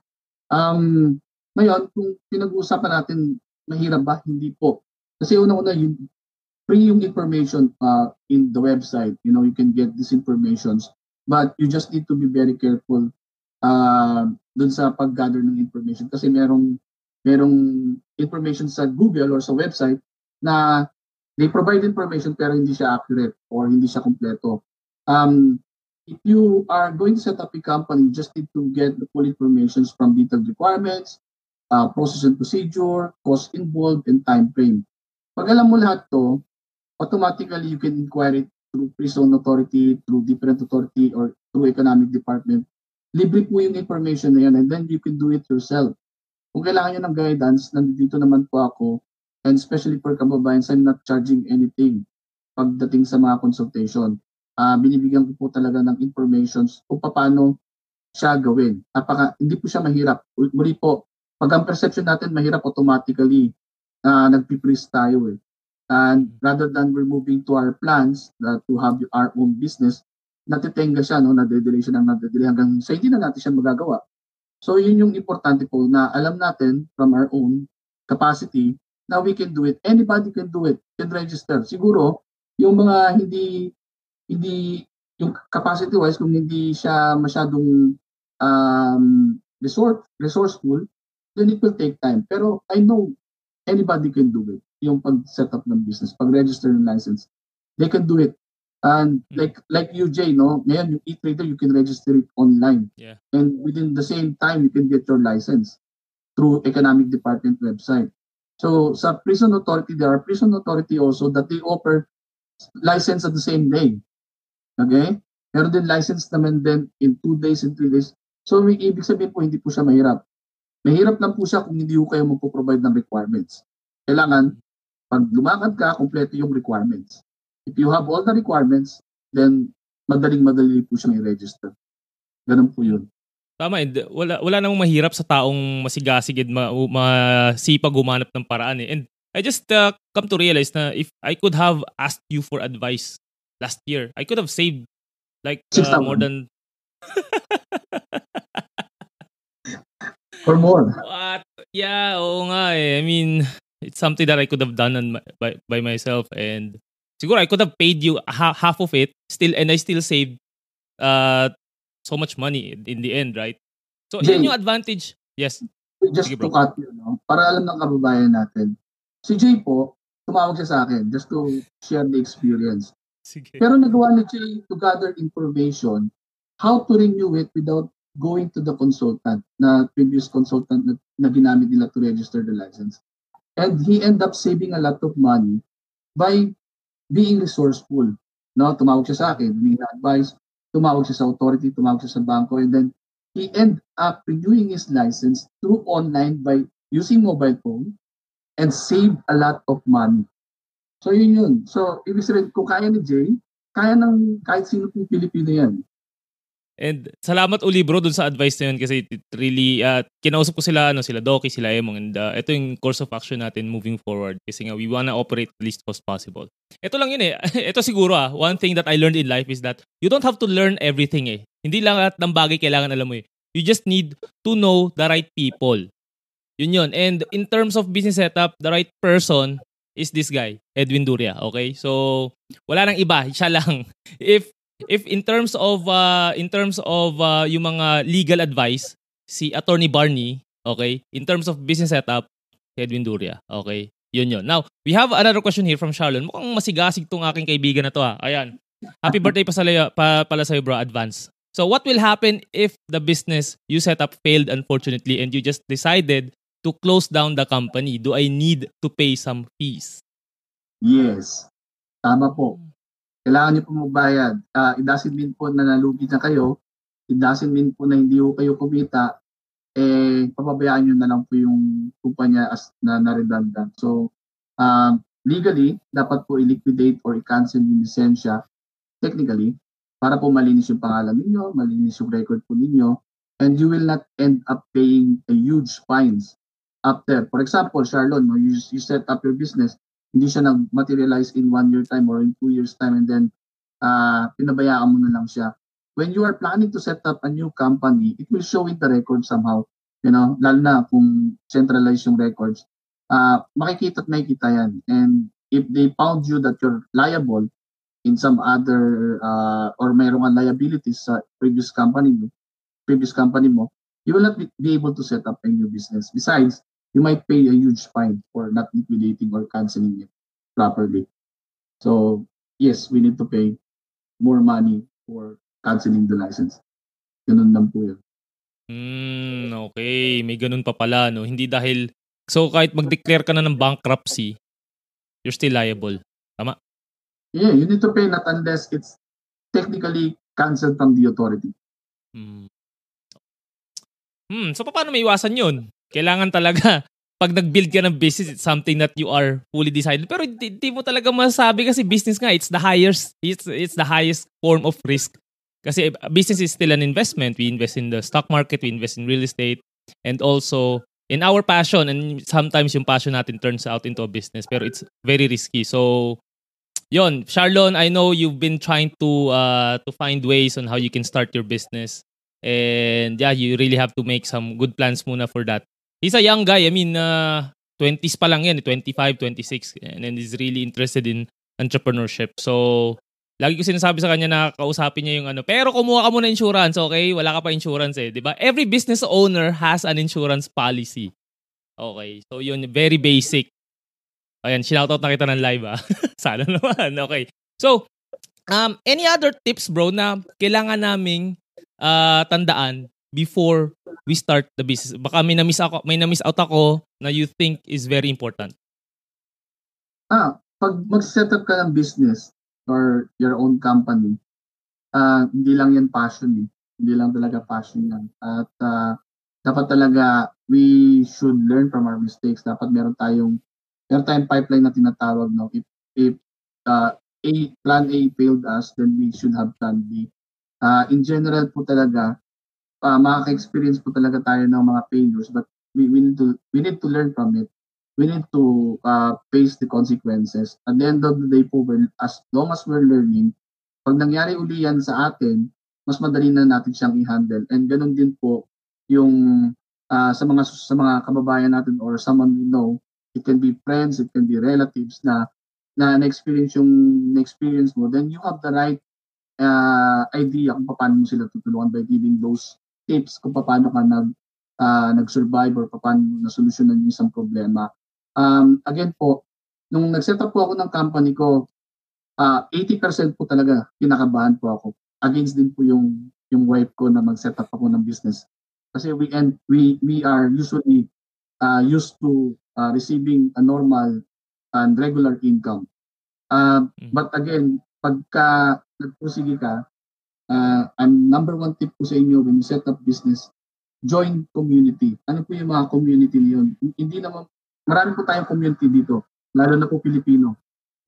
Um, ngayon, kung pinag-uusapan natin, mahirap ba? Hindi po. Kasi una-una, yung, free yung information uh, in the website. You know, you can get these informations. But you just need to be very careful uh, dun sa pag-gather ng information. Kasi merong, merong information sa Google or sa website na they provide information pero hindi siya accurate or hindi siya kompleto. Um, if you are going to set up a company, you just need to get the full information from detailed requirements, uh, process and procedure, cost involved, and time frame. Pag alam mo lahat to, automatically you can inquire it through prison authority, through different authority, or through economic department. Libre po yung information na yan and then you can do it yourself. Kung kailangan nyo ng guidance, nandito naman po ako and especially for kababayan, I'm not charging anything pagdating sa mga consultation. Uh, binibigyan ko po talaga ng informations kung paano siya gawin. Napaka, hindi po siya mahirap. Muli po, pag ang perception natin mahirap automatically, uh, nagpipris tayo eh. And rather than we're moving to our plans uh, to have our own business, natitenga siya, no? nadedelay siya ng nadedelay hanggang sa hindi na natin siya magagawa. So yun yung importante po na alam natin from our own capacity na we can do it. Anybody can do it, can register. Siguro, yung mga hindi, hindi, yung capacity wise, kung hindi siya masyadong um, resource, resourceful, then it will take time. Pero I know anybody can do it yung pag-set up ng business, pag-register ng license. They can do it. And hmm. like like you, Jay, no? Ngayon, yung e-trader, you can register it online. Yeah. And within the same time, you can get your license through economic department website. So sa prison authority, there are prison authority also that they offer license at the same day. Okay? Meron din license naman din in two days and three days. So may ibig sabihin po, hindi po siya mahirap. Mahirap lang po siya kung hindi po kayo magpo-provide ng requirements. Kailangan pag lumakad ka, kompleto yung requirements. If you have all the requirements, then madaling-madali po siyang i-register. Ganun po yun. Tama, and wala, wala namang mahirap sa taong masigasig at ma, masipag gumanap ng paraan eh. And I just uh, come to realize na if I could have asked you for advice last year, I could have saved like uh, more than... Or more. What? Yeah, oo nga eh. I mean, it's something that I could have done on my, by, by myself and siguro I could have paid you ha- half of it still and I still saved uh so much money in the end, right? So Jay, yun yung advantage. Yes. Just Sige, to cut you, no? para alam ng kababayan natin. Si Jay po, tumawag siya sa akin just to share the experience. Sige. Pero nagawa ni Jay to gather information how to renew it without going to the consultant na previous consultant na, na ginamit nila to register the license. And he end up saving a lot of money by being resourceful. No, tumawag siya sa akin, humingi advice, tumawag siya sa authority, tumawag siya sa banko, and then he end up renewing his license through online by using mobile phone and save a lot of money. So yun yun. So ibig sabihin, kung kaya ni Jay, kaya ng kahit sino pong Pilipino yan. And salamat uli bro dun sa advice na yun kasi it really, uh, kinausap ko sila, ano, sila Doki, sila Emong, and uh, ito yung course of action natin moving forward kasi nga we wanna operate the least cost possible. Ito lang yun eh. ito siguro ah, one thing that I learned in life is that you don't have to learn everything eh. Hindi lang lahat ng bagay kailangan alam mo eh. You just need to know the right people. Yun yun. And in terms of business setup, the right person is this guy, Edwin Duria. Okay? So, wala nang iba. Siya lang. If if in terms of uh, in terms of uh, yung mga legal advice, si Attorney Barney, okay? In terms of business setup, Edwin Duria, okay? Yun yun. Now, we have another question here from Charlon. Mukhang masigasig tong aking kaibigan na to ha. Ayan. Happy birthday pa, sa, pa pala sa'yo bro, advance. So what will happen if the business you set up failed unfortunately and you just decided to close down the company? Do I need to pay some fees? Yes. Tama po kailangan niyo po magbayad. Uh, it doesn't mean po na nalugi na kayo. It doesn't mean po na hindi po kayo kumita. Eh, papabayaan niyo na lang po yung kumpanya as na, na redundant. So, um, legally, dapat po i-liquidate or i-cancel yung lisensya technically para po malinis yung pangalan ninyo, malinis yung record po ninyo, and you will not end up paying a huge fines after. For example, Charlon, no, you, you set up your business, hindi siya nag-materialize in one year time or in two years time and then uh, pinabayaan mo na lang siya. When you are planning to set up a new company, it will show in the record somehow. You know, lalo na kung centralized yung records. Uh, makikita at makikita yan. And if they found you that you're liable in some other uh, or mayroong liabilities sa previous company mo, previous company mo, you will not be able to set up a new business. Besides, you might pay a huge fine for not liquidating or canceling it properly. So, yes, we need to pay more money for canceling the license. Ganun lang po yun. Hmm, okay. May ganun pa pala, no? Hindi dahil... So, kahit mag-declare ka na ng bankruptcy, you're still liable. Tama? Yeah, you need to pay not unless it's technically canceled from the authority. Hmm. Hmm, so paano may iwasan yun? Kailangan talaga, pag nag-build ka ng business, it's something that you are fully decided. Pero hindi mo talaga masasabi kasi business nga, it's the highest, it's, it's the highest form of risk. Kasi business is still an investment. We invest in the stock market, we invest in real estate, and also in our passion. And sometimes yung passion natin turns out into a business. Pero it's very risky. So, yon Charlon, I know you've been trying to uh, to find ways on how you can start your business. And yeah, you really have to make some good plans muna for that. He's a young guy. I mean, uh, 20s pa lang yan, 25, 26. And then he's really interested in entrepreneurship. So, lagi ko sinasabi sa kanya na kausapin niya yung ano. Pero kumuha ka muna insurance, okay? Wala ka pa insurance eh, di ba? Every business owner has an insurance policy. Okay, so yun, very basic. Ayan, shoutout na kita ng live ah. Sana naman, okay. So, um, any other tips bro na kailangan naming uh, tandaan before we start the business? Baka may na-miss ako, may na-miss out ako na you think is very important. Ah, pag mag-set up ka ng business or your own company, uh, hindi lang yan passion eh. Hindi lang talaga passion yan. At uh, dapat talaga we should learn from our mistakes. Dapat meron tayong meron tayong pipeline na tinatawag no. If if uh, A plan A failed us, then we should have plan B uh, in general po talaga, uh, makaka-experience po talaga tayo ng mga failures but we, we, need to, we need to learn from it. We need to uh, face the consequences. At the end of the day po, well, as long as we're learning, pag nangyari uli yan sa atin, mas madali na natin siyang i-handle. And ganun din po yung uh, sa mga sa mga kababayan natin or someone we know, it can be friends, it can be relatives na na na-experience yung na-experience mo, then you have the right uh, idea kung paano mo sila tutulungan by giving those tips kung paano ka nag uh, nag-survive or paano na solusyonan yung isang problema. Um, again po, nung nag-set up po ako ng company ko, uh, 80% po talaga kinakabahan po ako. Against din po yung yung wife ko na mag-set up ako ng business. Kasi we and we we are usually uh, used to uh, receiving a normal and regular income. Uh, but again, pagka nagpursige ka, uh, ang number one tip ko sa inyo when you set up business, join community. Ano po yung mga community niyon? Hindi naman, marami po tayong community dito, lalo na po Pilipino.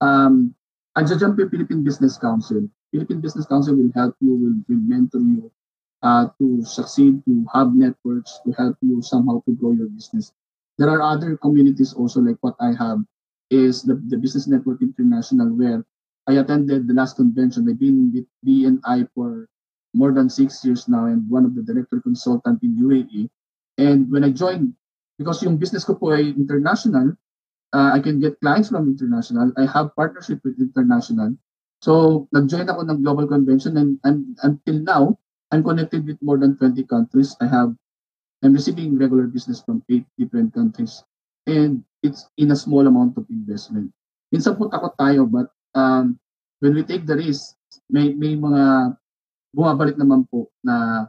Um, Andiyan po yung Philippine Business Council. Philippine Business Council will help you, will, will mentor you uh, to succeed, to have networks, to help you somehow to grow your business. There are other communities also like what I have is the, the Business Network International where I attended the last convention. I've been with BNI for more than six years now and one of the director consultant in UAE. And when I joined, because yung business ko po ay international, uh, I can get clients from international. I have partnership with international. So, nag-join ako ng global convention and, and until now, I'm connected with more than 20 countries. I have, I'm receiving regular business from eight different countries. And it's in a small amount of investment. Minsan po takot tayo, but um, when we take the risk, may, may mga bumabalik naman po na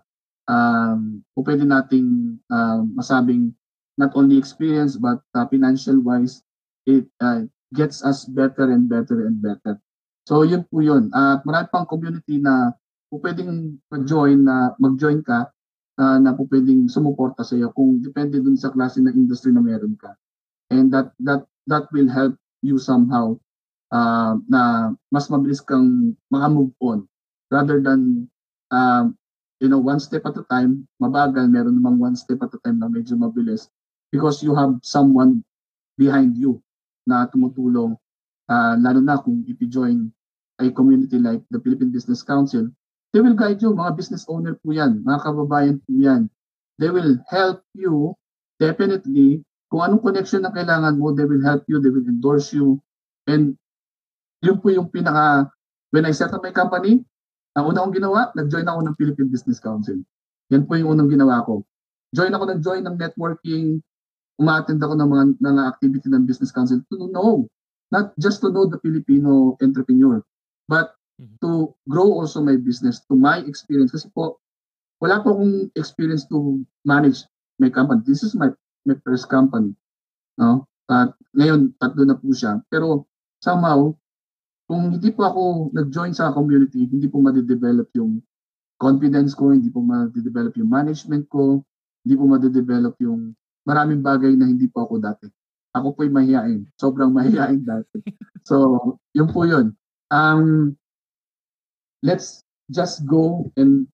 um, po pwede nating uh, masabing not only experience but uh, financial wise, it uh, gets us better and better and better. So yun po yun. At uh, marami pang community na po pwedeng mag-join na mag-join ka uh, na po pwedeng sumuporta sa iyo kung depende dun sa klase ng industry na meron ka. And that that that will help you somehow uh, na mas mabilis kang maka-move on rather than uh, you know one step at a time mabagal meron namang one step at a time na medyo mabilis because you have someone behind you na tumutulong uh, lalo na kung if you join a community like the Philippine Business Council they will guide you. Mga business owner po yan mga kababayan po yan. They will help you definitely. Kung anong connection na kailangan mo they will help you they will endorse you. And yun po yung pinaka, when I set up my company, ang una kong ginawa, nag-join ako ng Philippine Business Council. Yan po yung unang ginawa ko. Join ako, nag-join ng networking, umattend ako ng mga, ng activity ng Business Council to know, not just to know the Filipino entrepreneur, but mm-hmm. to grow also my business to my experience. Kasi po, wala po akong experience to manage my company. This is my, my first company. No? At ngayon, tatlo na po siya. Pero somehow, kung hindi po ako nag-join sa community, hindi po ma-develop yung confidence ko, hindi po ma-develop yung management ko, hindi po ma-develop yung maraming bagay na hindi po ako dati. Ako po'y mahihain. Sobrang mahihain dati. So, yun po yun. Um, let's just go and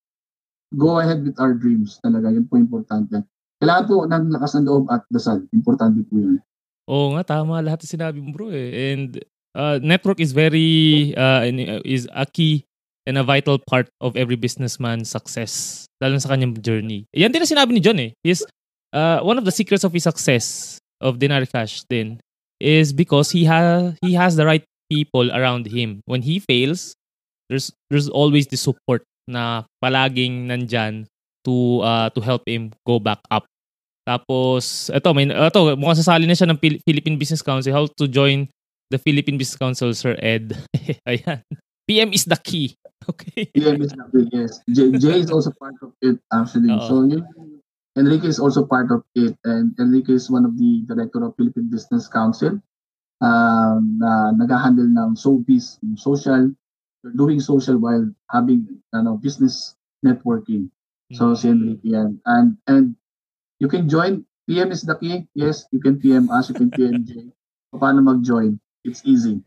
go ahead with our dreams talaga. Yun po importante. Kailangan po ng lakas ng loob at dasal. Importante po yun. Oo nga, tama lahat ng sinabi mo bro eh. And uh, network is very, uh, is a key and a vital part of every businessman's success. Lalo sa kanyang journey. Yan din ang sinabi ni John eh. Is uh, one of the secrets of his success of Dinar Cash din is because he has he has the right people around him. When he fails, there's there's always the support na palaging nandyan to uh, to help him go back up. Tapos, ito, may, ito, mukhang sasali na siya ng Philippine Business Council. How to join the Philippine Business Council, Sir Ed. Ayan. PM is the key. Okay. PM is the key, yes. J, J is also part of it, actually. Uh-oh. So, yun, Enrique is also part of it and Enrique is one of the director of Philippine Business Council uh, na nag-handle ng showbiz, social, doing social while having ano, business networking. So mm-hmm. si Enrique yan. And, and you can join. PM is the key. Yes, you can PM us, you can PM J. Paano mag-join? It's easy.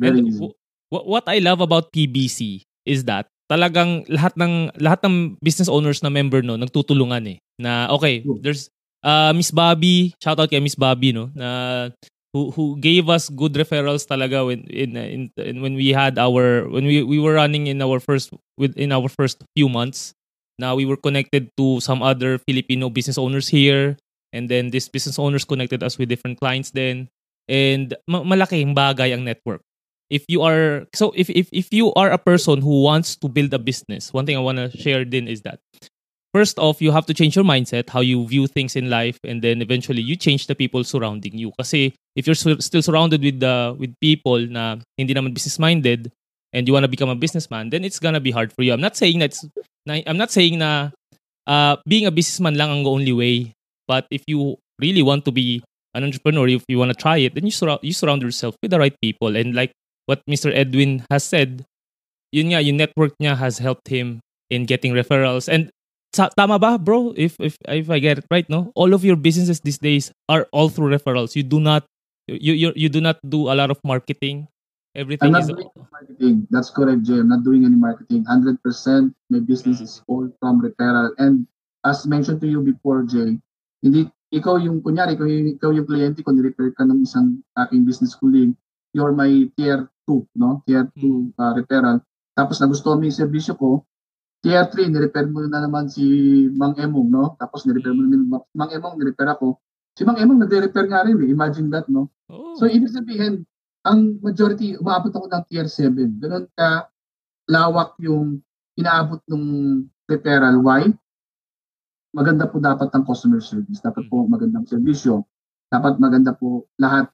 Very and easy. W- what I love about PBC is that talagang lahat ng lahat ng business owners na member no nagtutulungan eh. Na okay there's uh, Miss Bobby shout out kay Miss Bobby no na who who gave us good referrals talaga when in, in, in when we had our when we we were running in our first with in our first few months. Now we were connected to some other Filipino business owners here. And then these business owners connected us with different clients then and ma- malaking bagay ang network if you are so if if if you are a person who wants to build a business, one thing I want to share then is that first off, you have to change your mindset, how you view things in life, and then eventually you change the people surrounding you. Kasi if you're su- still surrounded with the with people na hindi naman business minded and you want to become a businessman, then it's gonna be hard for you. I'm not saying that's I'm not saying na uh, being a businessman lang ang only way, but if you really want to be an entrepreneur, if you want to try it, then you surround you surround yourself with the right people. And like what Mr. Edwin has said, yun nga, yung network niya has helped him in getting referrals. And sa, tama ba, bro? If, if, if I get it right, no? All of your businesses these days are all through referrals. You do not, you, you, you do not do a lot of marketing. Everything I'm not is... doing marketing. That's correct, Jay. I'm not doing any marketing. 100% my business is all from referral. And as mentioned to you before, Jay, hindi, ikaw yung, kunyari, ikaw yung, ikaw yung kliyente ko, ni-refer ka ng isang aking business colleague, you're my tier 2, no? Tier 2 hmm. uh, referral. Tapos nagustuhan mo yung serbisyo ko, tier 3, nirefer mo na naman si Mang Emong, no? Tapos nirefer mo na Mang Emong, nirefer ako. Si Mang Emong nagre-refer nga rin, eh. imagine that, no? Oh. So, ibig sabihin, ang majority, umabot ako ng tier 7. Ganun ka lawak yung inaabot ng referral. Why? Maganda po dapat ang customer service. Dapat po hmm. magandang serbisyo. Dapat maganda po lahat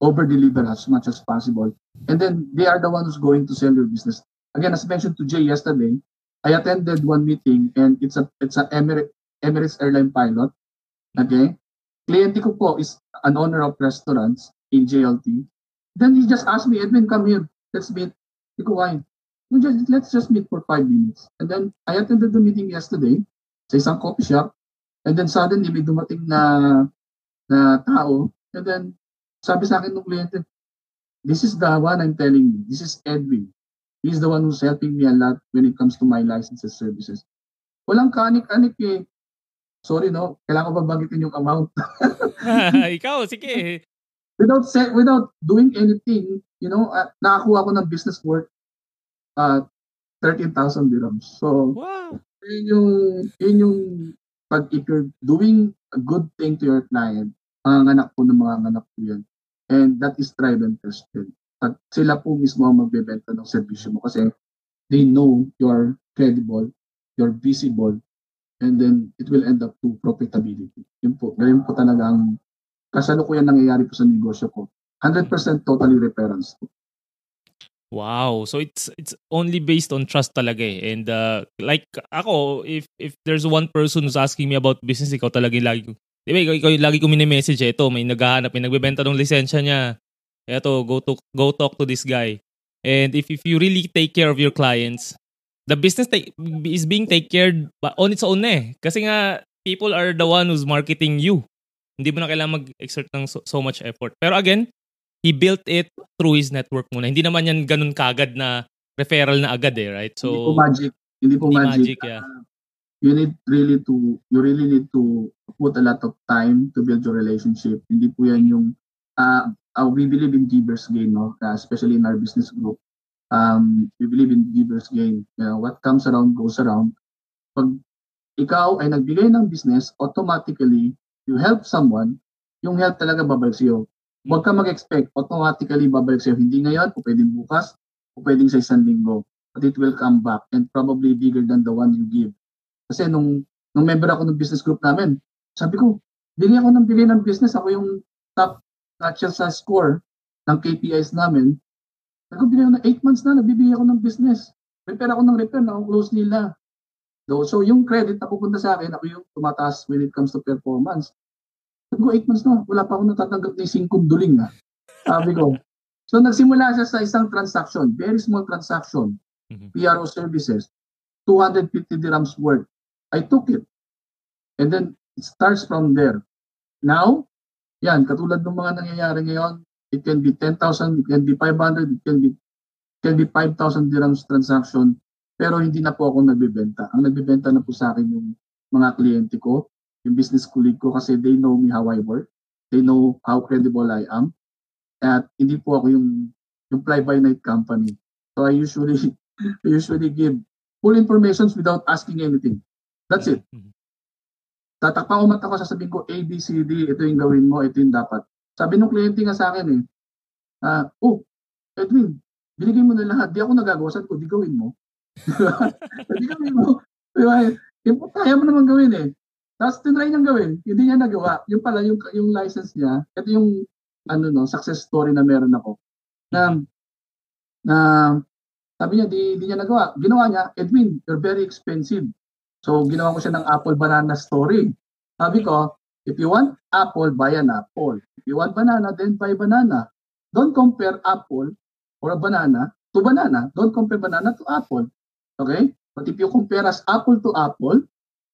over-deliver as much as possible. And then they are the ones who's going to sell your business. Again, as mentioned to Jay yesterday, I attended one meeting and it's a it's a Emirates, Emirates airline pilot. Okay? Kliyente ko po is an owner of restaurants in JLT. Then he just asked me, Edwin, come here. Let's meet. He go, why? Let's just meet for five minutes. And then I attended the meeting yesterday sa isang coffee shop. And then suddenly may dumating na na tao. And then sabi sa akin ng kliyente, this is the one I'm telling you. This is Edwin. He's the one who's helping me a lot when it comes to my licenses services. Walang kanik-anik eh. Sorry no, kailangan ko ba banggitin yung amount? Ikaw, sige. Without say, without doing anything, you know, uh, nakakuha ko ng business worth uh, 13,000 dirhams. So, wow. Yun yung, yun yung pag if you're doing a good thing to your client, mga anak po ng mga anak po yan. And that is tried and tested. At sila po mismo ang magbebenta ng servisyo mo kasi they know you're credible, you're visible, and then it will end up to profitability. Yun po. Ganyan po talaga ang kasalukuyan nangyayari po sa negosyo ko. 100% totally reference po. Wow. So it's it's only based on trust talaga eh. And uh, like ako, if if there's one person who's asking me about business, ikaw talaga yung lagi Di ba, ikaw, ikaw lagi ko mini-message eh. Ito, may naghahanap, may nagbebenta ng lisensya niya. eto, go to go talk to this guy. And if if you really take care of your clients, the business take, is being take care on its own eh. Kasi nga people are the one who's marketing you. Hindi mo na kailangan mag-exert ng so, so much effort. Pero again, he built it through his network muna. Hindi naman yan ganun kagad na referral na agad eh, right? So hindi po magic. Hindi po hindi magic. magic, yeah. Uh, you need really to you really need to put a lot of time to build your relationship. Hindi po yan yung uh, uh, we believe in givers gain, no? Uh, especially in our business group. Um, we believe in givers gain. Know, what comes around goes around. Pag ikaw ay nagbigay ng business, automatically you help someone, yung help talaga babalik sa'yo. Huwag ka mag-expect, automatically babalik sa'yo. Hindi ngayon, o pwedeng bukas, o pwedeng sa isang linggo. But it will come back and probably bigger than the one you give. Kasi nung, nung member ako ng business group namin, sabi ko, bigay ako ng bigay ng business. Ako yung top notcher sa score ng KPIs namin. Sabi ko, bigay ako ng 8 months na, nagbibigay ako ng business. Repair ako ng repair, na-close nila. So, so yung credit na pupunta sa akin, ako yung tumataas when it comes to performance. Ko, 8 months na, wala pa ako natatanggap ni 5 duling ha. Sabi ko. So nagsimula siya sa isang transaction, very small transaction, Mhm. PRO services, 250 dirhams worth. I took it. And then it starts from there. Now, yan, katulad ng mga nangyayari ngayon, it can be 10,000, it can be 500, it can be, it can be 5,000 dirhams transaction, pero hindi na po ako nagbebenta. Ang nagbebenta na po sa akin yung mga kliyente ko, yung business colleague ko kasi they know me how I work. They know how credible I am. At hindi po ako yung yung fly-by-night company. So I usually I usually give full informations without asking anything. That's it. Mhm. Tatakpan ko mata ko, sasabihin ko, A, B, C, D, ito yung gawin mo, ito yung dapat. Sabi ng kliyente nga sa akin eh, ah, oh, Edwin, binigay mo na lahat, di ako nagagawa, sabi ko, di gawin mo. di gawin mo. Di ba? Yung, kaya mo naman gawin eh. Tapos tinry niyang gawin, hindi niya nagawa. Yung pala, yung, yung license niya, ito yung ano no, success story na meron ako. Na, na sabi niya, di, di niya nagawa. Ginawa niya, Edwin, you're very expensive. So, ginawa ko siya ng apple banana story. Sabi ko, if you want apple, buy an apple. If you want banana, then buy banana. Don't compare apple or a banana to banana. Don't compare banana to apple. Okay? But if you compare us apple to apple,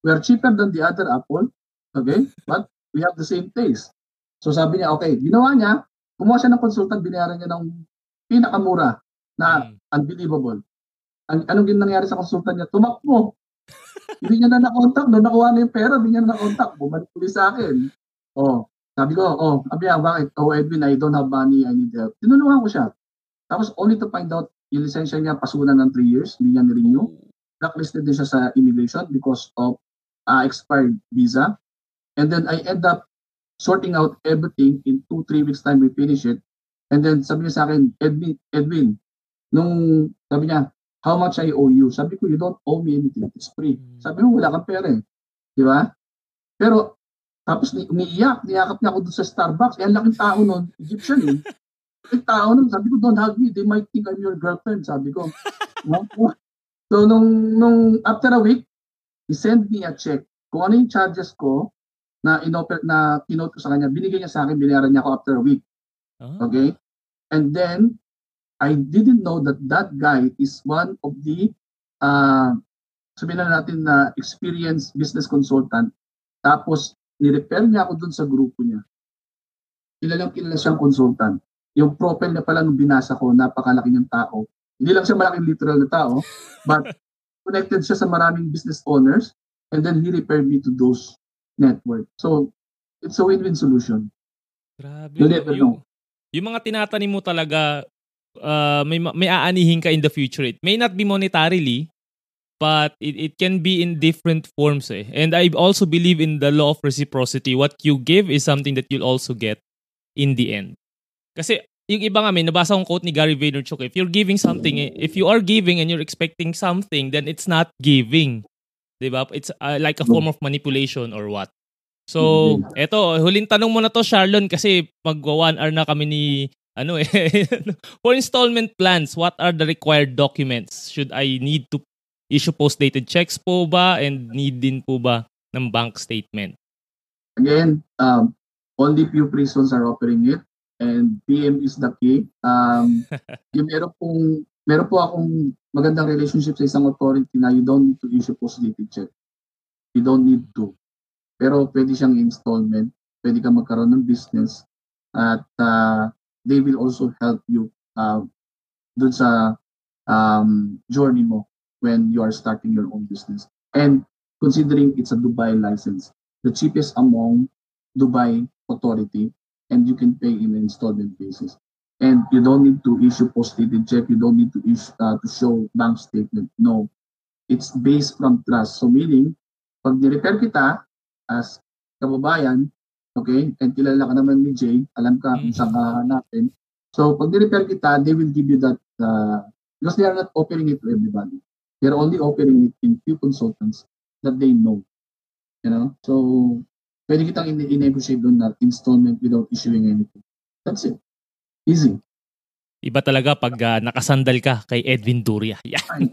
we are cheaper than the other apple. Okay? But we have the same taste. So sabi niya, okay, ginawa niya, kumuha siya ng consultant, binayaran niya ng pinakamura na Mm. unbelievable. Ang, anong gin nangyari sa consultant niya? Tumakbo. hindi niya na na-contact. Doon nakuha na yung pera, hindi niya na na-contact. Bumalik ulit sa akin. Oh, sabi ko, oh, sabi niya, bakit? Oh, Edwin, I don't have money, I need help. Tinulungan ko siya. Tapos only to find out, yung lisensya niya pasunan ng 3 years, hindi niya ni-renew. Blacklisted din siya sa immigration because of uh, expired visa. And then I end up sorting out everything in 2-3 weeks time we finish it. And then sabi niya sa akin, Edwin, Edwin, nung sabi niya, how much I owe you? Sabi ko, you don't owe me anything. It's free. Mm. Sabi mo, wala kang pera eh. Di ba? Pero, tapos ni, umiiyak, niyakap niya ako doon sa Starbucks. Eh, ang laking tao nun, Egyptian eh. Laking tao nun, sabi ko, don't hug me. They might think I'm your girlfriend, sabi ko. No? so, nung, nung after a week, he sent me a check. Kung ano yung charges ko, na inoper na kinote ko sa kanya, binigay niya sa akin, binayaran niya ako after a week. Ah. Okay? And then, I didn't know that that guy is one of the, uh, sabihin na natin na experienced business consultant. Tapos, ni-refer niya ako dun sa grupo niya. Kilalang kilala siyang consultant. Yung profile niya pala nung binasa ko, napakalaki niyang tao. Hindi lang siya malaking literal na tao, but connected siya sa maraming business owners and then he referred me to those network. So, it's a win-win solution. Grabe. You never yung, know. yung mga tinatanim mo talaga, uh, may, ma- may aanihin ka in the future. It may not be monetarily, but it, it can be in different forms eh. And I also believe in the law of reciprocity. What you give is something that you'll also get in the end. Kasi yung iba nga may nabasa kong quote ni Gary Vaynerchuk, if you're giving something, if you are giving and you're expecting something, then it's not giving. 'Di ba? It's uh, like a form of manipulation or what. So, eto, huling tanong mo na to, Charlon, kasi magwa one hour na kami ni, ano eh, for installment plans, what are the required documents? Should I need to issue post-dated checks po ba and need din po ba ng bank statement? Again, um, only few prisons are offering it. And PM is the key. Um, yung meron pong, meron po akong magandang relationship sa isang authority na you don't need to issue post-dated check. You don't need to. Pero pwede siyang installment. Pwede ka magkaroon ng business at uh, they will also help you uh, dun sa um, journey mo when you are starting your own business. And considering it's a Dubai license, the cheapest among Dubai authority, and you can pay in installment basis. And you don't need to issue post-dated check. You don't need to issue uh, to show bank statement. No, it's based from trust. So meaning, pag ni-refer kita as kababayan, okay, and kilala ka naman ni Jay, alam ka kung saan ka hanapin. So pag ni-refer kita, they will give you that uh, because they are not offering it to everybody. They're only offering it in few consultants that they know. You know? So, pwede kitang i-negotiate doon na installment without issuing anything. That's it. Easy. Iba talaga pag uh, nakasandal ka kay Edwin Duria. Yan.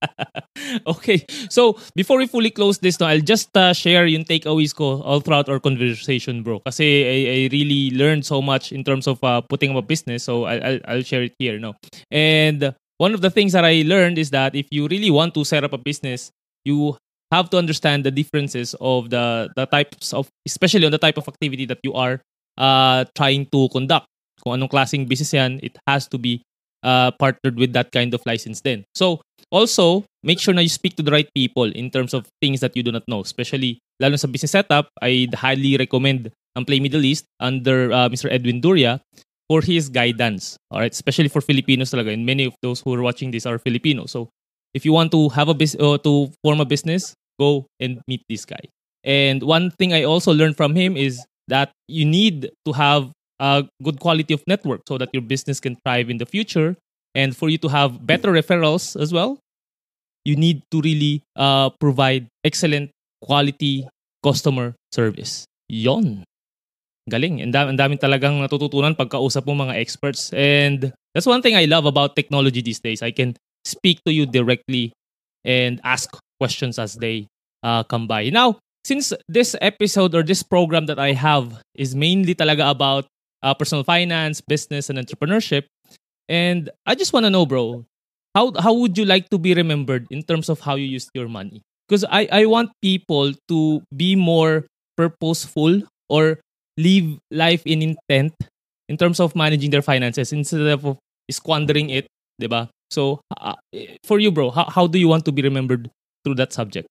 okay. So, before we fully close this, no, I'll just uh, share yung takeaways ko all throughout our conversation, bro. Kasi I, I really learned so much in terms of uh, putting up a business. So, I'll, I'll, I'll share it here, no. And one of the things that I learned is that if you really want to set up a business, you have to understand the differences of the the types of especially on the type of activity that you are uh, trying to conduct. Kung anong klaseng business yan, it has to be uh, partnered with that kind of license then. So, also, make sure na you speak to the right people in terms of things that you do not know. Especially, lalo sa business setup, I highly recommend ang Play Middle East under uh, Mr. Edwin Duria for his guidance. All right, especially for Filipinos talaga. And many of those who are watching this are Filipinos. So, if you want to have a business uh, to form a business, go and meet this guy. And one thing I also learned from him is that you need to have a good quality of network so that your business can thrive in the future. And for you to have better referrals as well, you need to really uh, provide excellent quality customer service. Yon. Galing. And dami, daming talagang natututunan pagkausap mo mga experts. And that's one thing I love about technology these days. I can speak to you directly and ask questions as they uh, come by. Now, since this episode or this program that I have is mainly talaga about uh, personal finance, business, and entrepreneurship, and I just want to know, bro, how how would you like to be remembered in terms of how you used your money? Because I I want people to be more purposeful or live life in intent in terms of managing their finances instead of squandering it, diba? So, uh, for you, bro, how, how do you want to be remembered through that subject?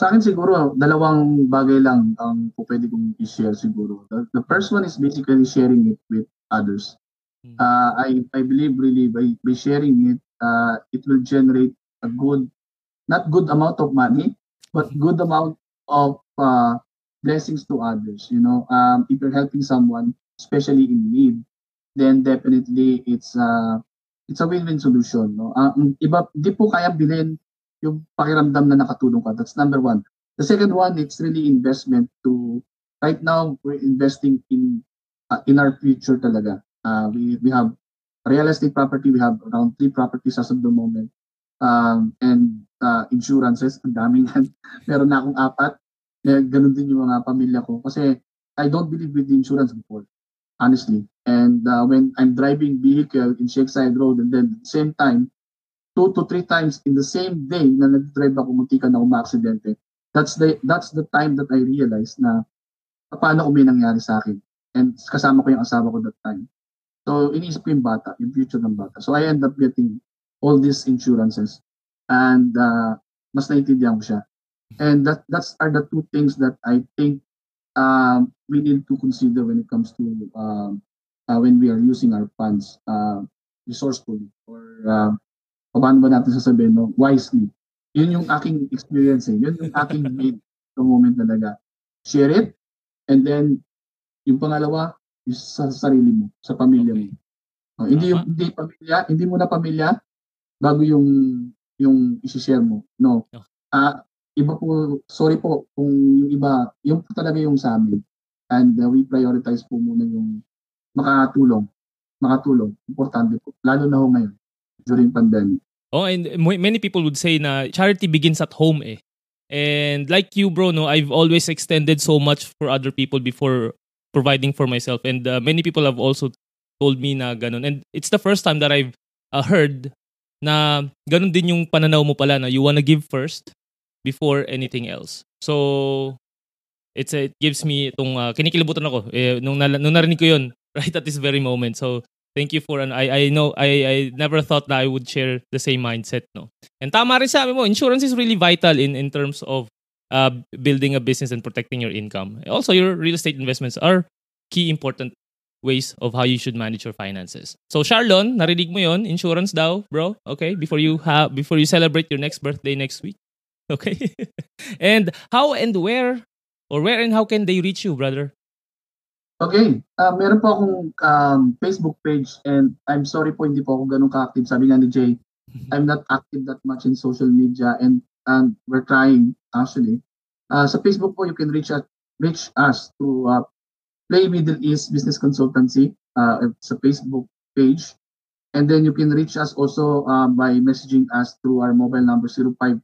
Sa akin siguro, dalawang bagay lang ang um, pwede kong i-share siguro. The, the first one is basically sharing it with others. Uh, I, I believe really by, by sharing it, uh, it will generate a good, not good amount of money, but good amount of uh, blessings to others. You know, um, if you're helping someone, especially in need, then definitely it's uh, it's a win-win solution. No? Uh, iba, di po kaya bilhin yung pakiramdam na nakatulong ka. That's number one. The second one, it's really investment to, right now, we're investing in uh, in our future talaga. Uh, we, we have real estate property, we have around three properties as of the moment. Um, and uh, insurances, ang dami yan. Meron na akong apat. Eh, ganun din yung mga pamilya ko. Kasi I don't believe with insurance before, honestly. And uh, when I'm driving vehicle in Shakeside Road and then at the same time, two to three times in the same day na nag-drive ako, muntikan na umaksidente, that's the, that's the time that I realized na paano kung may nangyari sa akin. And kasama ko yung asawa ko that time. So, iniisip ko yung bata, yung future ng bata. So, I end up getting all these insurances. And uh, mas naintindihan ko siya. And that that's are the two things that I think um, we need to consider when it comes to um, uh, when we are using our funds uh, resourcefully or uh, paano ba natin sasabihin, no? wisely. Yun yung aking experience eh. Yun yung aking made the moment talaga. Share it and then yung pangalawa is sa sarili mo, sa pamilya mo. Uh, hindi yung hindi pamilya, hindi mo na pamilya bago yung yung i-share mo. No. Ah, uh, iba po, sorry po kung yung iba, yung po talaga yung sa amin. And uh, we prioritize po muna yung makatulong. Makatulong. Importante po. Lalo na ho ngayon, during pandemic. Oh, and many people would say na charity begins at home eh. And like you, bro, no, I've always extended so much for other people before providing for myself. And uh, many people have also told me na ganun. And it's the first time that I've uh, heard na ganun din yung pananaw mo pala na you wanna give first before anything else. So, it's it gives me itong uh, kinikilabutan ako eh, nung, nung narinig ko yun right at this very moment. So, thank you for an I I know I I never thought that I would share the same mindset no. And tama rin sabi mo, insurance is really vital in in terms of uh, building a business and protecting your income. Also, your real estate investments are key important ways of how you should manage your finances. So Charlon, narinig mo 'yon, insurance daw, bro. Okay, before you have before you celebrate your next birthday next week. Okay? and how and where or where and how can they reach you, brother? Okay, uh, meron po akong um, Facebook page and I'm sorry po hindi po ako ganun ka-active. Sabi nga ni Jay, I'm not active that much in social media and and we're trying actually. Uh, sa Facebook po you can reach us reach us through uh, Play Middle East Business Consultancy uh, sa Facebook page. And then you can reach us also uh, by messaging us through our mobile number 055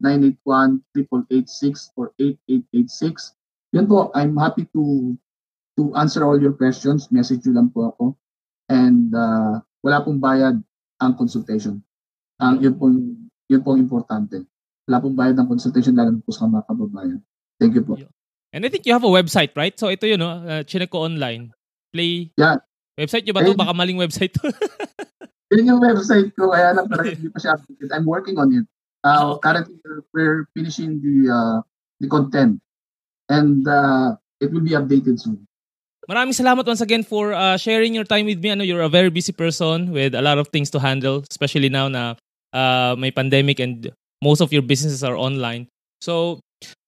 981 8886 or 8886. Yun po, I'm happy to to answer all your questions. Message nyo lang po ako. And uh, wala pong bayad ang consultation. Ang yun pong yun pong importante. Wala pong bayad ang consultation lalo po sa mga kababayan. Thank you po. And I think you have a website, right? So ito yun, no? Uh, chinek ko online. Play. Yeah. Website nyo ba to? Baka maling website to. yun yung website ko. Kaya lang parang hindi pa siya updated. I'm working on it. Uh, okay. Currently, we're finishing the uh, the content. And uh, it will be updated soon. Maraming salamat once again for uh, sharing your time with me. Ano, you're a very busy person with a lot of things to handle, especially now na uh, may pandemic and most of your businesses are online. So,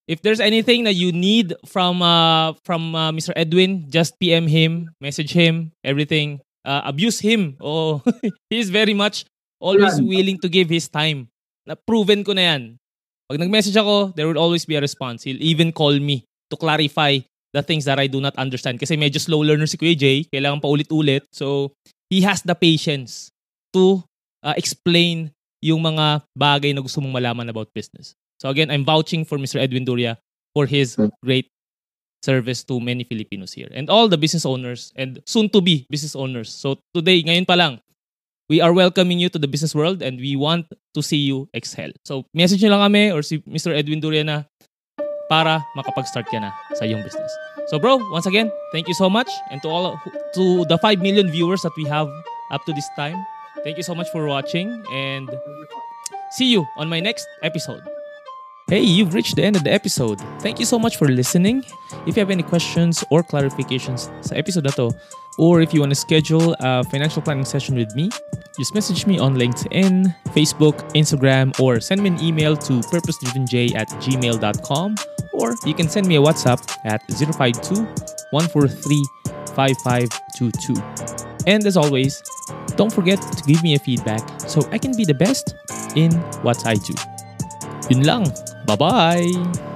if there's anything that you need from uh, from uh, Mr. Edwin, just PM him, message him, everything. Uh, abuse him. Oh, he is very much always willing to give his time. Na proven ko na yan. Pag nag-message ako, there will always be a response. He'll even call me to clarify the things that I do not understand. Kasi medyo slow learner si Kuya Jay. Kailangan pa ulit-ulit. So, he has the patience to uh, explain yung mga bagay na gusto mong malaman about business. So again, I'm vouching for Mr. Edwin Duria for his great service to many Filipinos here and all the business owners and soon to be business owners. So today, ngayon pa lang, we are welcoming you to the business world and we want to see you excel. So message nyo lang kami or si Mr. Edwin Duria na para makapag-start ka na sa iyong business. So bro, once again, thank you so much and to all to the 5 million viewers that we have up to this time. Thank you so much for watching and see you on my next episode. Hey, you've reached the end of the episode. Thank you so much for listening. If you have any questions or clarifications sa episode na to, or if you want to schedule a financial planning session with me, just message me on LinkedIn, Facebook, Instagram, or send me an email to purposedrivenj at gmail.com, or you can send me a WhatsApp at 052 143 5522. And as always, don't forget to give me a feedback so I can be the best in what I do. Yun lang. Bye-bye!